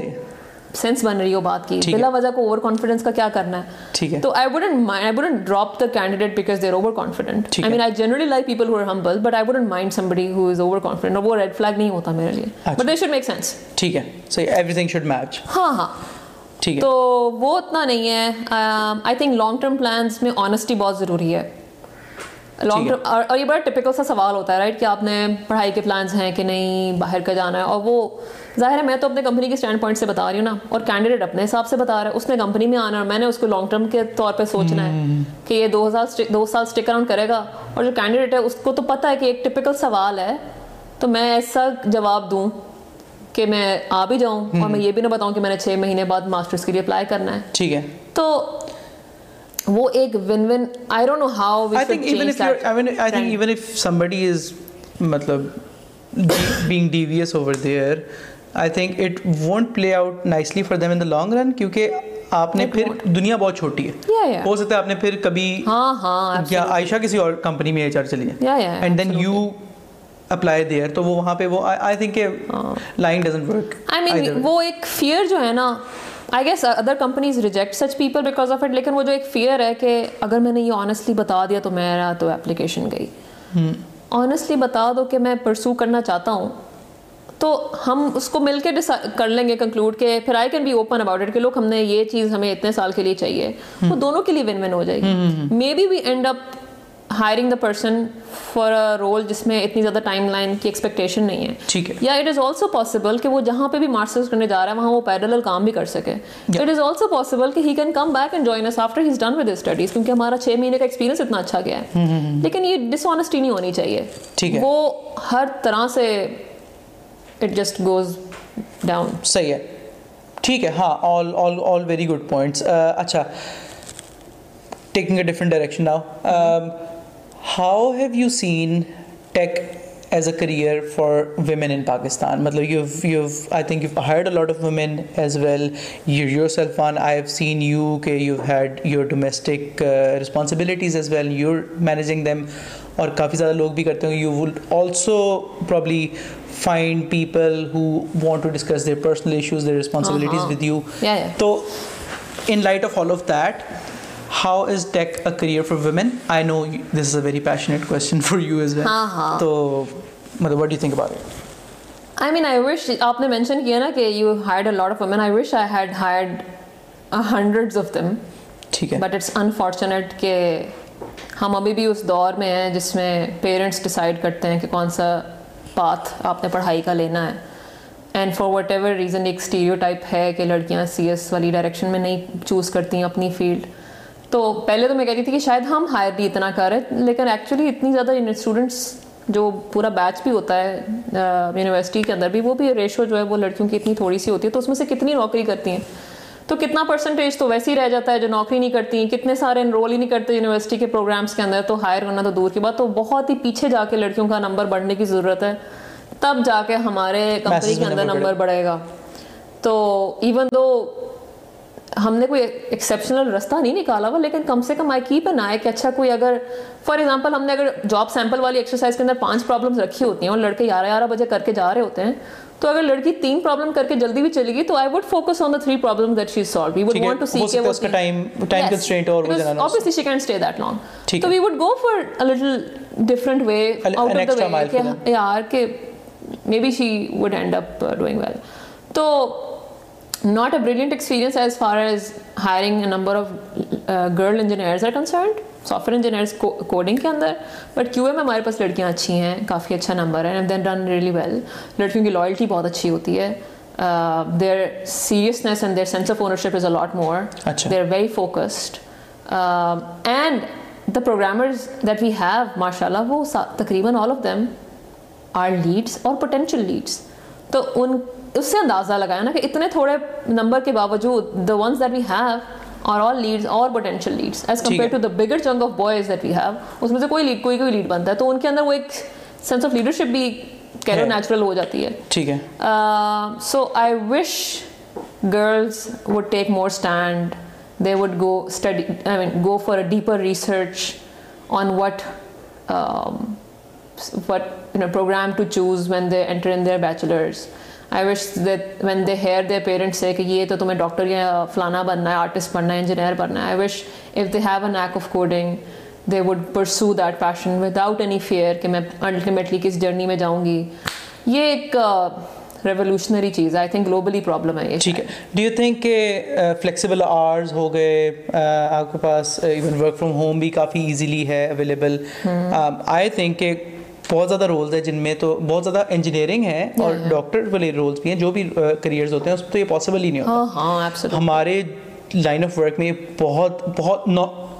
سینس بن رہی ہو بات کی بلا وجہ کو اوور کانفیڈنس کا کیا کرنا ہے ٹھیک ہے تو I wouldn't I wouldn't drop the candidate because they're overconfident I mean I generally like people who humble but I wouldn't mind somebody who is overconfident وہ ریڈ فلیگ نہیں ہوتا میرے لیے but they should make sense ٹھیک ہے so everything should match ہاں ہاں تو وہ اتنا نہیں ہے۔ I think long term plans میں آنیسٹی بہت ضروری ہے۔ لانگ ٹرم اور یہ بڑا ٹپکل سا سوال ہوتا ہے رائٹ کہ آپ نے پڑھائی کے پلانس ہیں کہ نہیں باہر کا جانا ہے۔ اور وہ ظاہر ہے میں تو اپنے کمپنی کے اسٹینڈ پوائنٹ سے بتا رہی ہوں نا۔ اور کینڈیڈیٹ اپنے حساب سے بتا رہا ہے۔ اس نے کمپنی میں آنا اور میں نے اس کو لانگ ٹرم کے طور پہ سوچنا ہے کہ یہ دو ہزار دو سال اسٹک اراؤنڈ کرے گا۔ اور جو کینڈیڈیٹ ہے اس کو تو پتہ ہے کہ ایک ٹپکل سوال ہے۔ تو میں ایسا جواب دوں۔ کہ میں آ بھی جاؤں اور میں یہ بھی نہ بتاؤں کہ میں نے چھ مہینے بعد ماسٹرس کے لیے اپلائی کرنا ہے۔ ٹھیک ہے۔ تو وہ ایک one one I don't know how I think even if I mean I think even if somebody is مطلب being devious over there I think it won't play out nicely for them in the long run کیونکہ آپ نے پھر دنیا بہت چھوٹی ہے ہو سکتا ہے آپ نے پھر کبھی ہاں ہاں یا عائشہ کسی اور کمپنی میں ایچ آر چلی ہے and then you apply there تو وہ وہاں پہ وہ آئی تھنک کہ line doesn't work I mean وہ ایک فیئر جو ہے نا I guess other companies reject such people because of it لیکن وہ جو ایک فیئر ہے کہ اگر میں نے یہ آنیسٹلی بتا دیا تو میرا تو اپلیکیشن گئی۔ آنیسٹلی بتا دو کہ میں پرسو کرنا چاہتا ہوں تو ہم اس کو مل کے کر لیں گے کنکلوڈ کہ پھر I can be open about it کہ لوگ ہم نے یہ چیز ہمیں اتنے سال کے لیے چاہیے۔ وہ دونوں کے لیے ون ون ہو جائے گی۔ Maybe we end up hiring the person for a role جس میں اتنی زیادہ ٹائم لائن کی ایکسپیکٹیشن نہیں ہے۔ ٹھیک ہے۔ یا اٹ از آلسو پاسبل کہ وہ جہاں پہ بھی ماسٹرز کرنے جا رہا ہے وہاں وہ پیرل کام بھی کر سکے۔ اٹ از آلسو پاسبل کہ he can come back and join us after he is done with studies کیونکہ ہمارا چھ مہینے کا ایکسپیرینس اتنا اچھا گیا ہے۔ لیکن یہ ڈس آنیسٹی نہیں ہونی چاہیے۔ ٹھیک ہے۔ وہ ہر طرح سے اٹ جسٹ گوز ڈاؤن صحیح ہے۔ ٹھیک ہے۔ ہاں all all all very good points اچھا۔ Taking a different direction now how have you seen tech as a career for women in Pakistan مطلب you you I think you hired a lot of women as well you yourself on I have seen you کہ you had your domestic responsibilities as well you managing them اور کافی زیادہ لوگ بھی کرتے ہیں you would also probably find people who want to discuss their personal issues their responsibilities with you تو in light of all of that how is tech a career for women I know this is a very passionate question for you is تو مطلب what you think about I mean I wish آپ نے mention کیا نا کہ you hired a lot of women I wish I had hired hundred of them ٹھیک ہے but it's unfortunate کہ ہم ابھی بھی اس دور میں ہیں جس میں پیرنٹس ڈسائڈ کرتے ہیں کہ کون سا پاتھ آپ نے پڑھائی کا لینا ہے and for whatever reason ایک اسٹیریو ٹائپ ہے کہ لڑکیاں سی ایس والی ڈائریکشن میں نہیں چوز کرتی ہیں اپنی فیلڈ تو پہلے تو میں کہتی تھی کہ شاید ہم ہائر بھی اتنا کر رہے لیکن ایکچولی اتنی زیادہ اسٹوڈنٹس جو پورا بیچ بھی ہوتا ہے یونیورسٹی کے اندر بھی وہ بھی ریشو جو ہے وہ لڑکیوں کی اتنی تھوڑی سی ہوتی ہے تو اس میں سے کتنی نوکری کرتی ہیں؟ تو کتنا پرسنٹیج تو ویسے ہی رہ جاتا ہے جو نوکری نہیں کرتی ہیں کتنے سارے انرول ہی نہیں کرتے یونیورسٹی کے پروگرامس کے اندر تو ہائر کرنا تو دور کی بات تو بہت ہی پیچھے جا کے لڑکیوں کا نمبر بڑھنے کی ضرورت ہے۔ تب جا کے ہمارے کمپنی کے اندر نمبر بڑھے گا۔ تو ایون دو ہم نے کوئی ایکسیپشنل رستہ نہیں نکالا ہوا لیکن کم سے کم آئی کیپ این آئے کہ اچھا کوئی اگر فار ایگزامپل ہم نے اگر جاب سیمپل والی ایکسرسائز کے اندر پانچ پرابلمس رکھی ہوتی ہیں اور لڑکے گیارہ گیارہ بجے کر کے جا رہے ہوتے ہیں تو اگر لڑکی تین پرابلم کر کے جلدی بھی چلے گی تو I would focus on the three problem that she solve we want to see کہ اس کا ٹائم ٹائم کنسٹرینٹ اور تو کہ یار کہ uh, تو not a brilliant experience as far as hiring number of girl engineers are concerned software engineers coding کے اندر بٹ کیو اے میں ہمارے پاس لڑکیاں اچھی ہیں کافی اچھا نمبر ہے دین رن ریئلی ویل لڑکیوں کی لائلٹی بہت اچھی ہوتی ہے their seriousness and their sense of ownership is a lot more they are very focused and the programmers that we have ماشاء اللہ وہ تقریباً all of them are leads اور پوٹینشیل لیڈس تو ان اس سے اندازہ لگایا نا کہ اتنے تھوڑے نمبر کے باوجود the ones that we have اور آل لیڈز اور potential leads as compare to the bigger chunk of boys that we have اس میں سے کوئی لیڈ کوئی کوئی لیڈ بنتا ہے۔ تو ان کے اندر وہ ایک سینس آف لیڈرشپ بھی کہہ لو نیچرل ہو جاتی ہے۔ ٹھیک ہے۔ So I wish girls would take more stand they would go study I mean go for a deeper research on what what program to choose when they enter in their bachelors I wish that when they hear they parents سے کہ یہ تو تمہیں doctor یا فلانا بننا ہے artist بننا ہے انجینئر بننا ہے I wish if they have a knack of coding they would pursue that passion without any fear کہ میں الٹیمیٹلی کس جرنی میں جاؤں گی یہ ایک ریولیوشنری چیز آئی تھنک گلوبلی پرابلم ہے یہ ٹھیک ہے ڈو یو تھنک کہ فلیکسیبل آرز ہو گئے آپ کے پاس ایون ورک فرام ہوم بھی کافی ایزیلی ہے اویلیبل آئی تھنک کہ بہت زیادہ رولز ہیں جن میں تو بہت زیادہ انجینئرنگ ہے اور ڈاکٹر والے رولز بھی ہیں جو بھی کریئرز ہوتے ہیں اس میں تو یہ پاسبل ہی نہیں ہوتا۔ ہاں، ہاں، ہمارے لائن آف ورک میں بہت بہت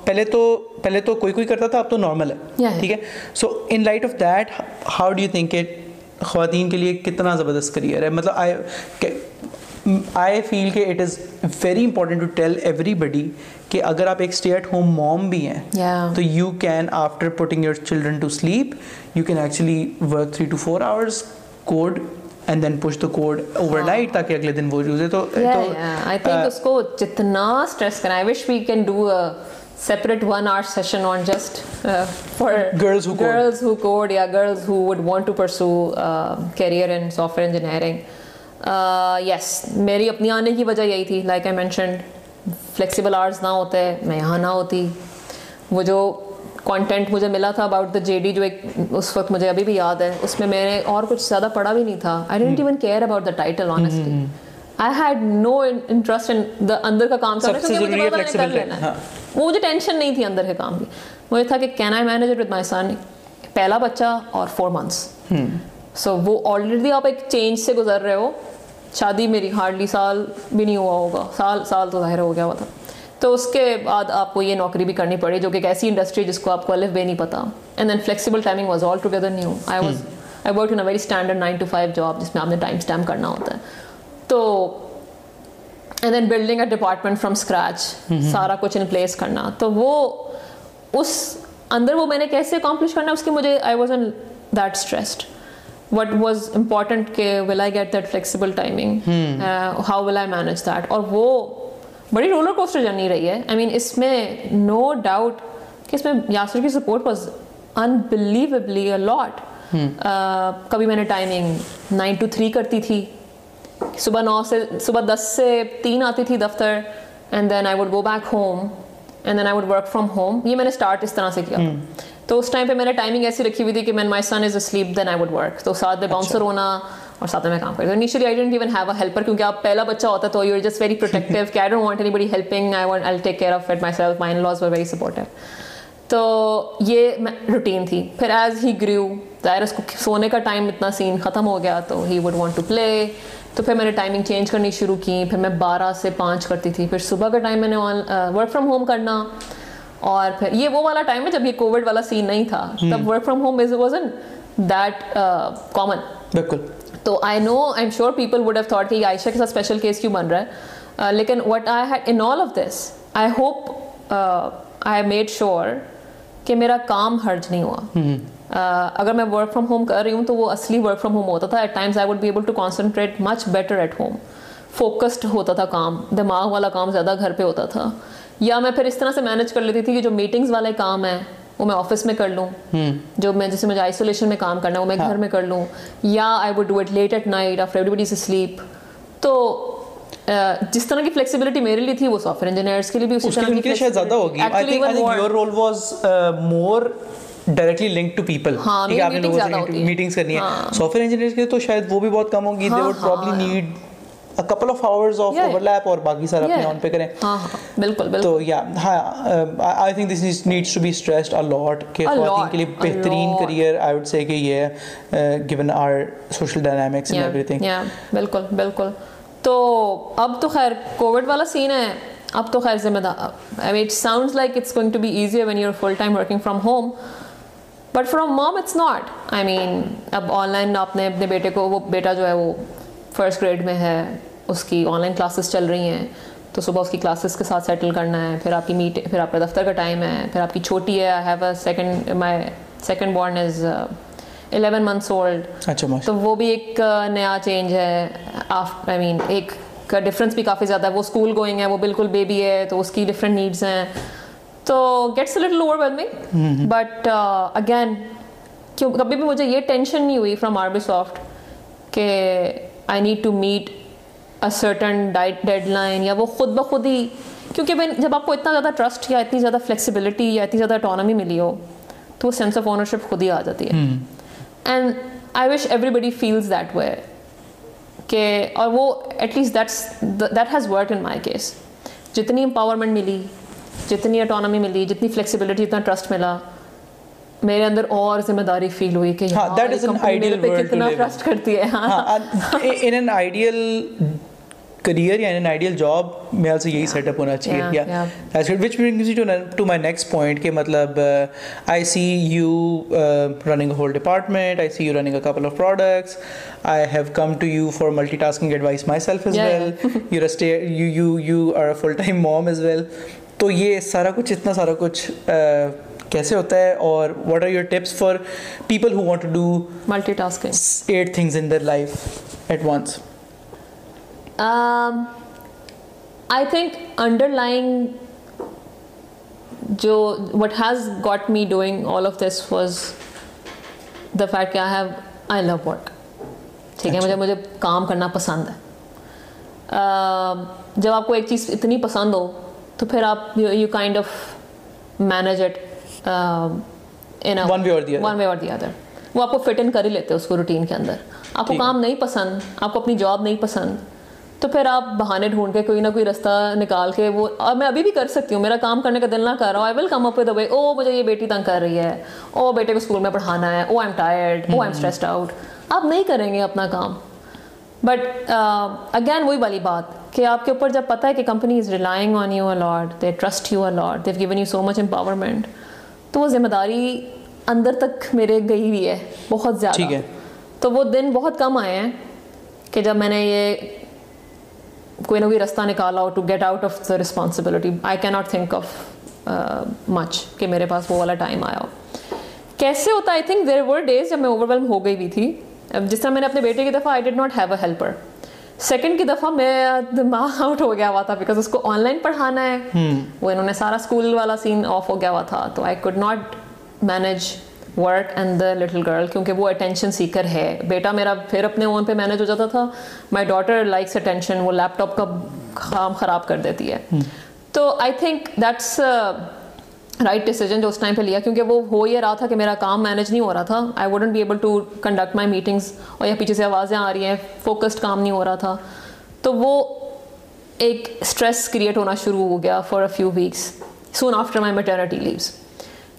پہلے تو پہلے تو کوئی کوئی کرتا تھا اب تو نارمل ہے۔ ٹھیک ہے؟ So in light of that how do you think it خواتین کے لیے کتنا زبردست کریئر ہے؟ مطلب آئی آئی فیل کہ it is very important to tell everybody کہ اگر آپ ایک اسٹے ایٹ ہوم موم بھی ہیں تو you can after putting your children to sleep you can actually work three to four hours code and then push the code overnight تاکہ اگلے دن وہ یوز ہے تو uh, اس کو جتنا اسٹریس کرنا I wish we can do separate one or session on just uh, for girls who girls code. who code yeah girls who would want to pursue uh, career in میری اپنی آنے کی وجہ یہی تھی like I mentioned flexible hours نہ ہوتے میں یہاں نہ ہوتی۔ وہ جو کانٹینٹ مجھے ملا تھا اباؤٹ دا جے ڈی جو ایک اس وقت مجھے ابھی بھی یاد ہے اس میں میں نے اور کچھ زیادہ پڑھا بھی نہیں تھا۔ I don't even care about the title honestly I had no interest in the اندر کا کام سب سے ضروری ہے فلیکسیبل رہنا وہ مجھے ٹینشن نہیں تھی اندر کے کام کی مجھے تھا کہ can I manage it with my son پہلا بچہ اور فور منتھس سو وہ آلریڈی آپ ایک چینج سے گزر رہے ہو شادی میری ہارڈلی سال بھی نہیں ہوا ہوگا۔ سال سال تو ظاہر ہو گیا ہوا تھا۔ تو اس کے بعد آپ کو یہ نوکری بھی کرنی پڑی جو کہ ایک ایسی انڈسٹری جس کو آپ کو الف بے نہیں پتا۔ And then flexible timing was all together new I was I work in very standard nine to five job جس میں آپ نے ٹائم اسٹیمپ کرنا ہوتا ہے۔ تو and then building a department from scratch سارا کچھ ان پلیس کرنا۔ تو وہ اس اندر وہ میں نے کیسے اکامپلش کرنا اس کی مجھے I was in that stressed what was important کہ will I get that flexible timing how will I manage that اور وہ بڑی رولر کوسٹر جرنی رہی ہے آئی مین اس میں نو ڈاؤٹ کہ اس میں یاسر کی سپورٹ واز انبلیویبلی لاٹ کبھی میں نے ٹائمنگ نائن ٹو تھری کرتی تھی صبح نو سے صبح دس سے تین آتی تھی دفتر and then I would go back home and then I would work from home یہ میں نے اسٹارٹ اس طرح سے کیا تو اس ٹائم پہ میں نے ٹائمنگ ایسی رکھی ہوئی تھی کہ when my son is asleep then I would work تو ساتھ میں اچھا۔ باؤنسر ہونا اور ساتھ میں کام کرتا ہوں۔ Initially I don't even have a helper کیونکہ آپ پہلا بچہ ہوتا تو you are just very protective کہ I don't want anybody helping I want I take care of it myself my laws very supportive تو یہ روٹین تھی۔ پھر ایز ہی گریو ظاہر اس کو سونے کا ٹائم اتنا سین ختم ہو گیا تو he would want to play تو پھر میں نے ٹائمنگ چینج کرنی شروع کی۔ پھر میں بارہ سے پانچ کرتی تھی۔ پھر صبح کا ٹائم میں نے ورک فرام ہوم کرنا۔ اور پھر یہ وہ والا ٹائم ہے جب یہ کووڈ والا سین نہیں تھا. تب work from home is wasn't that common بالکل. تو I know I am sure people would have thought کہ عائشہ کے ساتھ اسپیشل کیس کیوں بن رہا ہے. Uh, لیکن what I had in all of this I hope I made sure کہ میرا کام حرج نہیں ہوا. Uh, اگر میں ورک فرام ہوم کر رہی ہوں تو وہ اصلی ورک فرام ہوم ہوتا تھا. At times I would be able to concentrate much better at home focused ہوتا تھا کام. دماغ والا کام زیادہ گھر پہ ہوتا تھا. یا میں پھر اس طرح سے مینج کر لیتی تھی کہ جو میٹنگز والے کام ہیں وہ میں آفس میں کر لوں۔ جو میں جیسے مجھے آئسولیشن میں کام کرنا ہے وہ میں ہاں۔ گھر میں کر لوں۔ یا I would do it late at night after everybody is sleep تو جس طرح کی فلیکسیبلٹی میرے لیے تھی وہ سافٹ ویئر انجینئرس کے لیے بھی اس طرح کی شاید زیادہ ہوگی۔ I think your role was more directly link to people ہاں میٹنگز کرنی ہے۔ سافٹ ویئر انجینئرز کے تو شاید وہ بھی بہت کم ہوں گی they would probably need couple of hours of overlap اور باقی سارا اپنے آن پہ کریں بالکل تو یا I think this needs to be stressed a lot کہ خواتین کے لیے بہترین کریئر آئی وڈ سے کہ یہ ہے given our social dynamics and everything بالکل بالکل تو اب تو خیر کووڈ والا سین ہے اب تو خیر ذمہ دار I mean it sounds like it's going to be easier when you full time working from home but from mom it's not I mean اب آن لائن آپ نے اپنے بیٹے کو وہ بیٹا جو ہے وہ فرسٹ گریڈ میں ہے اس کی آن لائن کلاسز چل رہی ہیں تو صبح اس کی کلاسز کے ساتھ سیٹل کرنا ہے پھر آپ کی میٹ پھر آپ کا دفتر کا ٹائم ہے پھر آپ کی چھوٹی ہے I have a second my second born is eleven months old تو وہ بھی ایک uh, نیا چینج ہے۔ آف آئی مین ایک کا ڈفرینس بھی کافی زیادہ ہے۔ وہ اسکول گوئنگ ہے وہ بالکل بیبی ہے تو اس کی ڈفرینٹ نیڈس ہیں۔ تو gets little overwhelming but again کیوں کبھی بھی مجھے یہ ٹینشن نہیں ہوئی فرام آربی سافٹ کہ I need to meet a certain tight deadline یا وہ خود بخود ہی کیونکہ جب آپ کو اتنا زیادہ ٹرسٹ یا اتنی زیادہ فلیکسیبلٹی یا اتنی زیادہ اٹانومی ملی ہو تو وہ سینس آف اونرشپ خود ہی آ جاتی ہے۔ And I wish everybody feels that way کہ اور وہ at least that's that has work in my case جتنی امپاورمنٹ ملی جتنی اٹانومی ملی جتنی فلیکسیبلٹی اتنا ٹرسٹ ملا میرے اندر اور ذمہ داری فیل ہوئی کہ کتنا ٹرسٹ کرتی ہے۔ ان این آئیڈیل کریئر یا ان آئیڈیل جاب میرے سے یہی سیٹ اپ ہونا چاہیے۔ Which brings you to my next point کہ مطلب I see you running whole department I see you running a couple of products I have come to you for multitasking advice myself as well you you you are full time mom as well تو یہ سارا کچھ اتنا سارا کچھ کیسے ہوتا ہے اور what are your tips for people who want to do multitasking at things in their life at once I think underline جو what has got me doing all of this was the fact کہ I have I love work ٹھیک ہے مجھے مجھے کام کرنا پسند ہے جب آپ کو ایک چیز اتنی پسند ہو تو پھر آپ you kind of manage it one way or the other وہ آپ کو فٹ ان کر ہی لیتے اس کو روٹین کے اندر. آپ کو کام نہیں پسند آپ کو اپنی جاب نہیں پسند تو پھر آپ بہانے ڈھونڈ کے کوئی نہ کوئی رستہ نکال کے وہ اور میں ابھی بھی کر سکتی ہوں میرا کام کرنے کا دل نہ کر رہا ہوں آئی ول کم اپ وے او مجھے یہ بیٹی تنگ کر رہی ہے۔ او بیٹے کو اسکول میں پڑھانا ہے۔ او I am tired oh I am stressed out آپ نہیں کریں گے اپنا کام. بٹ اگین وہی والی بات کہ آپ کے اوپر جب پتہ ہے کہ company is relying on you a lot they trust you a lot they've given you so much empowerment تو وہ ذمہ داری اندر تک میرے گئی ہوئی ہے بہت زیادہ۔ تو وہ دن بہت کم آئے ہیں کہ جب میں نے یہ کوئی نہ کوئی رستہ نکالا ہو to get out of the responsibility I کی ناٹ تھنک آف مچ کہ میرے پاس وہ والا ٹائم آیا ہو۔ کیسے ہوتا؟ I think there were days جب میں اوور ویلم ہو گئی بھی تھی۔ جس طرح میں نے اپنے بیٹے کی دفعہ I did not have a helper second کی دفعہ میں دماغ آؤٹ ہو گیا ہوا تھا بیکاز اس کو آن لائن پڑھانا ہے. وہ انہوں نے سارا اسکول والا سین آف ہو گیا ہوا تھا. تو I could not manage work and the little girl کیونکہ وہ اٹینشن سیکر ہے. بیٹا میرا پھر اپنے اون پہ مینیج ہو جاتا تھا. مائی ڈاٹر لائکس اٹینشن وہ لیپ ٹاپ کا کام خراب کر دیتی ہے. تو I think that's right decision جو اس ٹائم پہ لیا کیونکہ وہ ہو یہ رہا تھا کہ میرا کام مینیج نہیں ہو رہا تھا۔ I wouldn't be able to conduct my meetings اور یا پیچھے سے آوازیں آ رہی ہیں فوکسڈ کام نہیں ہو رہا تھا۔ تو وہ ایک اسٹریس کریٹ ہونا شروع ہو گیا for a few weeks soon after my maternity leaves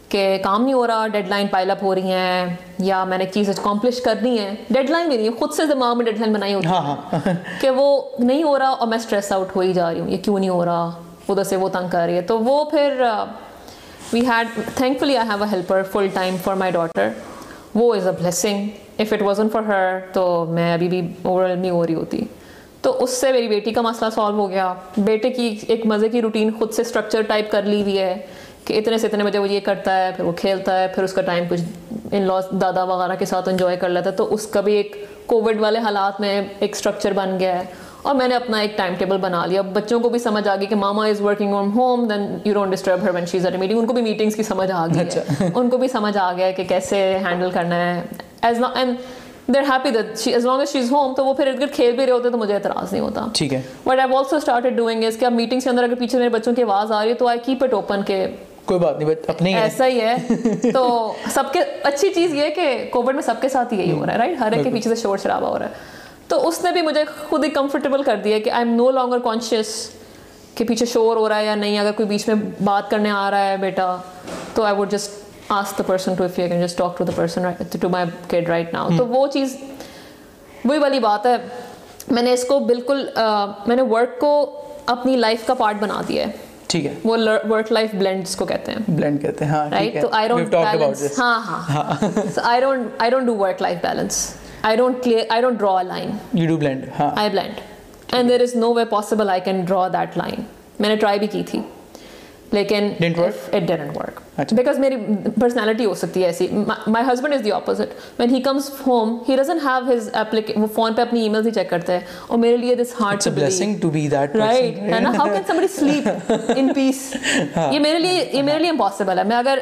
کہ کام نہیں ہو رہا ڈیڈ لائن پائل اپ ہو رہی ہیں یا میں نے چیز اکمپلش کرنی ہے۔ ڈیڈ لائن بھی نہیں خود سے دماغ میں ڈیڈ لائن بنائی ہوتی ہے۔ ہاں، ہاں۔ [laughs] کہ وہ نہیں ہو رہا اور میں اسٹریس آؤٹ ہو ہی جا رہی ہوں یہ کیوں نہیں ہو رہا؟ ادھر سے وہ تنگ کر رہی ہے۔ تو وہ پھر we had thankfully I have a helper full time for my daughter وہ is a blessing if it wasn't for her تو میں ابھی بھی اوور نہیں ہو رہی ہوتی تو اس سے میری بیٹی کا مسئلہ سالو ہو گیا بیٹے کی ایک مزے کی روٹین خود سے اسٹرکچر ٹائپ کر لی ہوئی ہے کہ اتنے سے اتنے بجے وہ یہ کرتا ہے پھر وہ کھیلتا ہے پھر اس کا ٹائم کچھ ان لاس دادا وغیرہ کے ساتھ انجوائے کر لیتا ہے تو اس کا بھی ایک کووڈ والے حالات میں ایک اسٹرکچر بن گیا ہے اور میں نے اپنا ایک ٹائم ٹیبل بنا لیا۔ بچوں کو بھی سمجھ آ گئی کہ mama is working on home then you don't disturb her when she's at meeting ان کو بھی میٹنگس کی سمجھ آ گئی ہے۔ اچھا۔ ان کو بھی سمجھ آ گیا ہے کہ کیسے ہینڈل کرنا ہے۔ As and they're happy that as long as she is home تو وہ پھر ارد کھیل بھی رہے ہوتے تو مجھے اعتراض نہیں ہوتا۔ ٹھیک ہے۔ But I also started doing اس کہ اب میٹنگس کے اندر اگر پیچھے میرے بچوں کی آواز آ رہی ہے تو آئی کیپ اٹ اوپن کہ کوئی بات نہیں اپنے ایسا ہی ہے۔ [laughs] تو سب کے اچھی چیز یہ کہ کووڈ میں سب کے ساتھ یہی ہو رہا ہے رائٹ ہر ایک کے پیچھے سے شور شرابہ ہو رہا ہے۔ تو اس نے بھی مجھے خود ہی کمفرٹیبل کر دیا کہ I am no longer conscious کہ پیچھے شور ہو رہا ہے یا نہیں اگر کوئی بیچ میں بات کرنے آ رہا ہے بیٹا تو I would just ask the person to if you can just talk to the person to my kid right now تو وہ چیز وہی والی بات ہے۔ میں نے اس کو بالکل میں نے ورک کو اپنی لائف کا پارٹ بنا دیا ہے۔ ٹھیک ہے۔ وہ ورک لائف بلینڈ کو کہتے ہیں۔ بلینڈ کہتے ہیں ہاں رائٹ تو آئی ڈونٹ ہاں ہاں۔ I don't I don't do work life balance I don't clear I don't draw line you do blend ہاں I blend and there is no way possible I can draw that line میں نے try بھی کی تھی لیکن because میری personality ہو سکتی ہے ایسی my husband is the opposite when he comes home he doesn't have his وہ فون پہ اپنی ای میل ہی چیک کرتا ہے اور میرے لیے this hard to be that right ہے نا how can somebody sleep in peace یہ میرے لیے یہ میرے لیے امپاسبل ہے میں اگر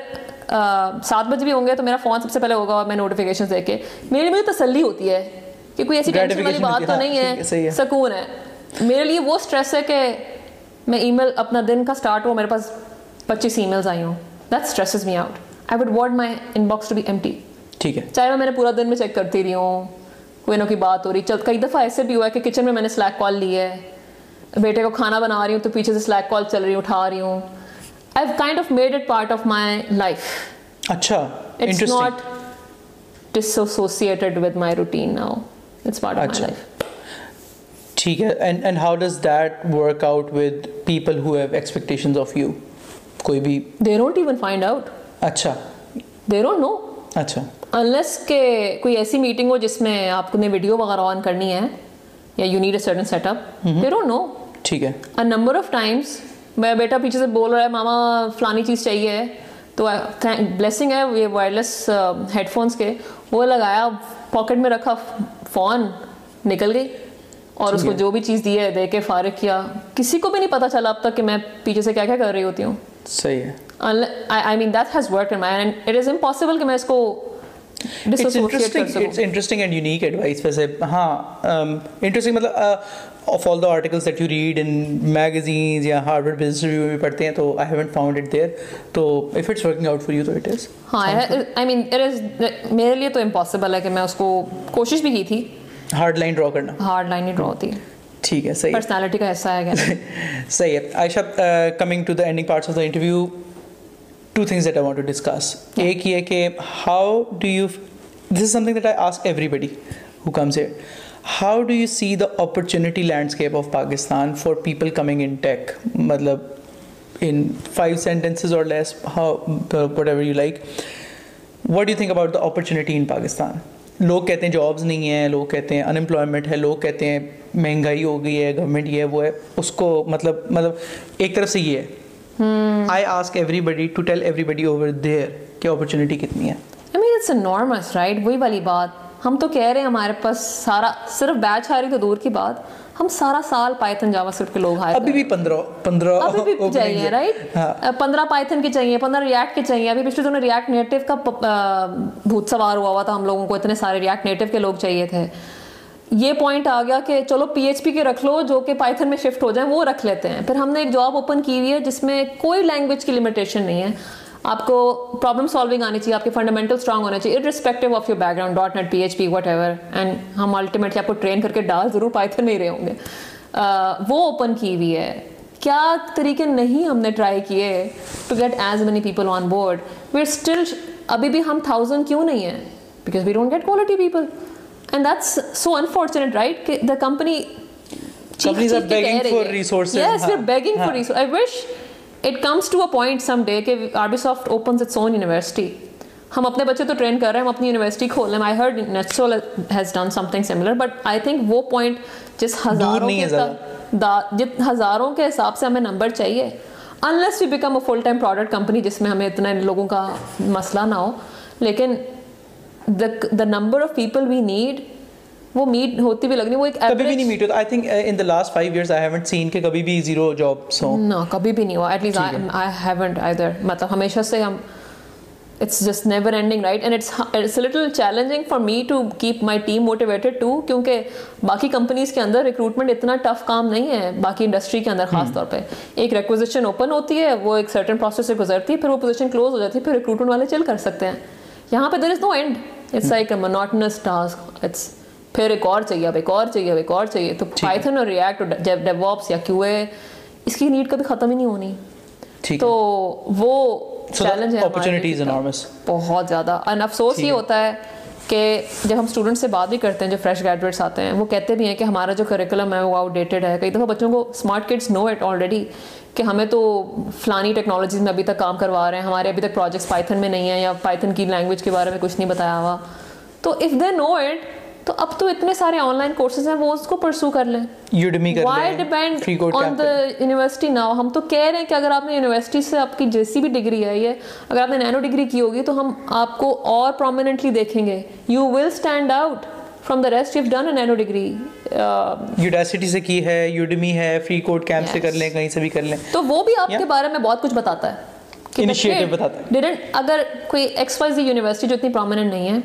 سات بجے بھی ہوں گے تو میرا فون سب سے پہلے ہوگا اور میں نوٹیفیکیشن دیکھ کے۔ میرے لیے مجھے تسلی ہوتی ہے کہ کوئی ایسی ٹینشن والی بات تو نہیں ہے سکون ہے۔ میرے لیے وہ اسٹریس ہے کہ میں ای میل اپنا دن کا اسٹارٹ ہو میرے پاس پچیس ای میلز آئی ہوں۔ That stresses me out I would want my inbox to be empty ٹھیک ہے۔ چاہے میں نے پورا دن میں چیک کرتی رہی ہوں کوئی نہ کوئی بات ہو رہی۔ چل کئی دفعہ ایسے بھی ہوا ہے کہ کچن میں میں نے سلیک کال لی ہے۔ بیٹے کو کھانا بنا رہی ہوں تو پیچھے سے سلیک کال چل رہی ہوں اٹھا رہی ہوں۔ I kind of made it part of my life اچھا it's not dissociated with my routine now it's part of my life ٹھیک ہے and and how does that work out with people who have expectations of you کوئی بھی they don't even find out اچھا they don't نو اچھا unless کہ کوئی ایسی meeting ہو جس میں آپ نے ویڈیو وغیرہ آن کرنی ہے یا you need a certain set up they don't know ٹھیک ہے نمبر آف ٹائمس میں بیٹا پیچھے سے بول رہا ہے ماما فلانی چیز چاہیے۔ تو بلیسنگ ہے یہ وائرلیس ہیڈ فونس کے۔ وہ لگایا پاکٹ میں رکھا فون نکل گئی۔ اور اس کو جو بھی چیز دی ہے دے کے فارغ کیا۔ کسی کو بھی نہیں پتا چلا اب تک کہ میں پیچھے سے کیا کیا کر رہی ہوتی ہوں۔ صحیح ہے۔ I mean that has work in my and it is impossible کہ میں اس کو انٹرسٹنگ اینڈ یونیک ایڈوائس ویسے۔ ہاں انٹرسٹنگ مطلب of all the articles that you read in magazines یا ہارڈ بزنس ریویو میں پڑھتے ہیں تو I haven't found it there تو if it's working out for you تو اٹ از ہاں آئی مین اٹ از میرے لیے تو امپاسبل ہے کہ میں اس کو کوشش بھی کی تھی۔ ہارڈ لائن ڈرا کرنا۔ ہارڈ لائن ہی ڈرا ہوتی۔ ہے ٹھیک ہے صحیح۔ پرسنالٹی کا حصہ ہے [laughs] صحیح ہے۔ Ayesha coming to the ending parts of the interview two things that I want to discuss ایک یہ کہ how do you this is something that I ask everybody who comes it how do you see the opportunity landscape of Pakistan for people coming in tech مطلب in five sentences اور less how whatever you like what you think about the opportunity in Pakistan لوگ کہتے ہیں jobs نہیں ہیں لوگ کہتے ہیں انمپلائمنٹ ہے لوگ کہتے ہیں مہنگائی ہو گئی ہے گورنمنٹ یہ ہے وہ ہے اس کو مطلب مطلب ایک طرف سے یہ ہے I ask everybody to tell everybody over there کہ اپرچونیٹی کتنی ہے نارمس رائٹ وہی والی بات ہم تو کہہ رہے ہیں ہمارے پاس سارا صرف بیچ رہی تو دور کی بات۔ ہم سارا سال پائتھن جاوا اسکرپٹ کے لوگ ابھی بھی پندرہ پندرہ ابھی بھی چاہیے رائٹ پندرہ پائتھن کے چاہیے پندرہ ریاکٹ کے چاہیے۔ ابھی پچھلے دنوں ریاکٹ نیٹو کا بھوت سوار ہوا ہوا تھا ہم لوگوں کو۔ اتنے سارے ریاکٹ نیٹو کے لوگ چاہیے تھے۔ یہ پوائنٹ آ گیا کہ چلو پی ایچ پی کے رکھ لو جو کہ پائتھن میں شفٹ ہو جائیں وہ رکھ لیتے ہیں۔ پھر ہم نے ایک جاب اوپن کی ہوئی ہے جس میں کوئی لینگویج کی لمیٹیشن نہیں ہے۔ آپ کو پرابلم سالونگ آنی چاہیے آپ کے فنڈامنٹل اسٹرانگ ہونے چاہیے irrespective of your background dot net PHP whatever and ہم الٹیمیٹلی آپ کو ٹرین کر کے ڈال ضرور پائتھن میں ہی رہے ہوں گے۔ وہ اوپن کی ہوئی ہے۔ کیا طریقے نہیں ہم نے ٹرائی کیے to get as many people on board we still ابھی بھی ہم تھاؤزینڈ کیوں نہیں ہیں؟ Because we don't get quality people and that's so unfortunate right کہ the company it comes to a point some day کہ Arbisoft opens its own university ہم اپنے بچے تو ٹرین کر رہے ہیں ہم اپنی یونیورسٹی کھول رہے ہیں۔ I heard Netsol has done something similar but I think وہ پوائنٹ جس ہزاروں کے جت ہزاروں کے حساب سے ہمیں نمبر چاہیے۔ Unless we become a full time product company جس میں ہمیں اتنے لوگوں کا مسئلہ نہ ہو۔ لیکن the number of people we need وہ میٹ ہوتی بھی لگنی وہ ایک کبھی بھی نہیں میٹ ہوتا۔ I think in the last five years I haven't seen کہ کبھی بھی زیرو جابس ہوں۔ نہ کبھی بھی نہیں ہوا۔ At least I haven't either مطلب ہمیشہ سے ہم it's just never ending right and it's it's little challenging for me to keep my team motivated to کیونکہ باقی کمپنیز کے اندر ریکروٹمنٹ اتنا ٹف کام نہیں ہے باقی انڈسٹری کے اندر خاص طور پہ۔ ایک ریکوزیشن اوپن ہوتی ہے وہ ایک سرٹن پروسیس سے گزرتی ہے پھر وہ پوزیشن کلوز ہو جاتی ہے پھر ریکروٹمنٹ والے چل کر سکتے ہیں۔ یہاں پہ there is no and it's like a monotonous task it's پھر ایک اور چاہیے اب ایک اور چاہیے اب ایک اور چاہیے۔ تو پائتھن اور ریئیکٹ ڈیو واپس یا کیو اے اس کی نیڈ کبھی ختم ہی نہیں ہونی۔ تو وہ چیلنج ہے بہت زیادہ۔ اینڈ افسوس یہ ہوتا ہے کہ جب ہم اسٹوڈنٹ سے بات بھی کرتے ہیں جو فریش گریجویٹس آتے ہیں وہ کہتے بھی ہیں کہ ہمارا جو کریکولم ہے وہ آؤٹ ڈیٹڈ ہے۔ کئی دفعہ بچوں کو smart kids know it already کہ ہمیں تو فلانی ٹیکنالوجیز میں ابھی تک کام کروا رہے ہیں۔ ہمارے ابھی تک پروجیکٹس پائتھن میں نہیں ہیں یا پائتھن کی لینگویج کے بارے میں کچھ نہیں بتایا ہوا۔ تو اف دے نو اٹ تو اب تو اتنے سارے آن لائن کورسز ہیں وہ اس کو پرسو کر لیں۔ Why depend on the university now ہم تو کہہ رہے ہیں کہ اگر آپ نے یونیورسٹی سے آپ کی جیسی بھی ڈگری ہے یہ اگر آپ نے نینو ڈگری کی ہوگی تو ہم آپ کو اور پرومیننٹلی دیکھیں گے۔ You will stand out from the rest you done nano degree Udacity سے کی ہے یوڈمی ہے فری کوڈ کیمپ سے کر لیں کہیں سے بھی کر لیں۔ تو وہ بھی آپ کے بارے میں بہت کچھ بتاتا ہے۔ انیشیٹو بتاتا ہے۔ اگر کوئی ایکس وائی زی یونیورسٹی جو اتنی پرومیننٹ نہیں ہے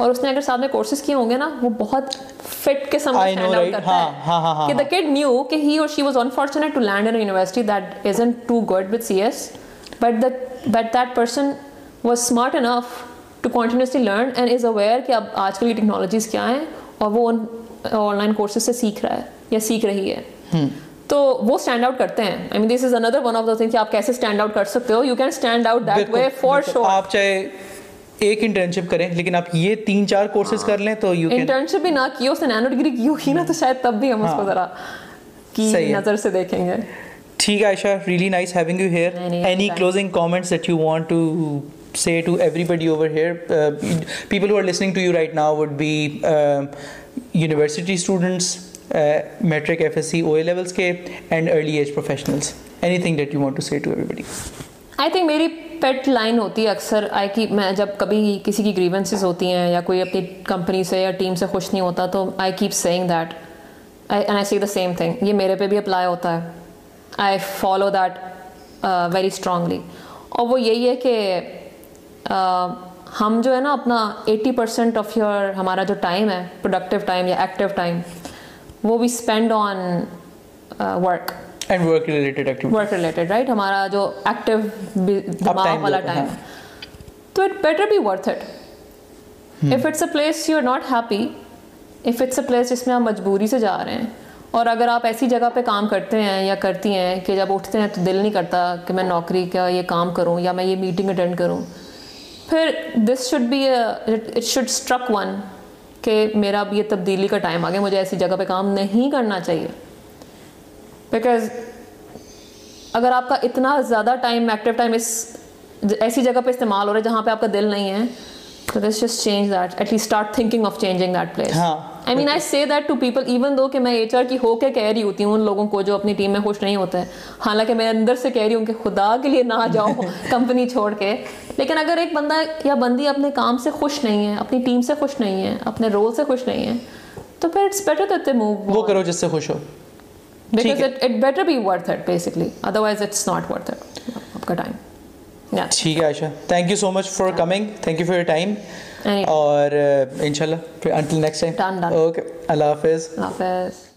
اور اس نے اگر ساتھ میں کورسز کیے ہوں گے نا وہ بہت فٹ قسم کا اسٹینڈ آؤٹ? کرتا ہاں، ہاں، ہاں، ہے ہاں، کہ دا کڈ نیو کہ ہی اور she was unfortunate to land in university that isn't too good with C S but but that person was smart enough to continuously learn and is aware کہ اب آج کل کی ٹیکنالوجیز کیا ہیں اور وہ آن لائن کورسز سے سیکھ رہا ہے یا سیکھ رہی ہے تو وہ اسٹینڈ آؤٹ کرتے ہیں آئی مین دس از اندر ون آف دا تھنگ کہ آپ کیسے اسٹینڈ آؤٹ کر سکتے ہو you can stand out that way for sure آپ چاہے ایک انٹرنشپ کریں لیکن آپ یہ تین چار کورسز کر لیں تو یو کین انٹرنشپ بھی نہ کی اس نے نینو ڈگری کی ہوگی نا؟ تو شاید تب بھی ہم اس کو ذرا کی صحیح ہے۔ نظر سے دیکھیں گے۔ ٹھیک ہے Ayesha really nice having you here نہیں، نہیں، any thank closing comments that you want to say to everybody over here? Uh, people who are listening to you right now would be uh, university students uh, metric fsc oa levels ke and early age professionals. Anything that you want to say to everybody? I think میری پیٹ line ہوتی ہے اکثر آئی کی میں جب کبھی کسی کی گریونسز ہوتی ہیں یا کوئی اپنی کمپنی سے یا ٹیم سے خوش نہیں ہوتا تو I keep seeing that and I see the same thing یہ میرے پہ بھی اپلائی ہوتا ہے۔ I follow that very strongly اور وہ یہی ہے کہ uh, ہم جو ہے نا اپنا ایٹی پرسینٹ آف یور ہمارا جو ٹائم ہے پروڈکٹیو ٹائم یا ایکٹیو ٹائم وہ بھی spend on work and work related activities. Work related right ہمارا جو ایکٹیو دماغ time والا ٹائم ہاں۔ تو it better be worth it if it's a place you are not happy if it's a place جس میں آپ مجبوری سے جا رہے ہیں اور اگر آپ ایسی جگہ پہ کام کرتے ہیں یا کرتی ہیں کہ جب اٹھتے ہیں تو دل نہیں کرتا کہ میں نوکری کا یہ کام کروں یا میں یہ میٹنگ اٹینڈ کروں پھر this should be it should struck one کہ میرا اب یہ تبدیلی کا ٹائم آ گیا مجھے ایسی جگہ پہ کام نہیں کرنا چاہیے۔ بیکاز اگر آپ کا اتنا زیادہ ٹائم ایکٹیو ٹائم اس ایسی جگہ پہ استعمال ہو رہا ہے جہاں پہ آپ کا دل نہیں ہے تو this just change that at least start thinking of changing that place I mean I say that to people even though کہ میں ایچ آر کی ہو کے کہہ رہی ہوتی ہوں ان لوگوں کو جو اپنی ٹیم میں خوش نہیں ہوتے ہیں۔ حالانکہ میں اندر سے کہہ رہی ہوں کہ خدا کے لیے نہ جاؤ [laughs] کمپنی چھوڑ کے۔ لیکن اگر ایک بندہ یا بندی اپنے کام سے خوش نہیں ہے اپنی ٹیم سے خوش نہیں ہے اپنے رول سے خوش نہیں ہے تو پھر it's better that they move وہ کرو جس سے خوش ہو۔ Because it, it better be worth it basically. Otherwise it's not worth it. آپ کا ٹائم ٹھیک ہے Ayesha. Thank you so much for coming thank you for your time. اور انشاء اللہ انٹل نیکسٹ ٹائم. اوکے اللہ حافظ. اللہ حافظ.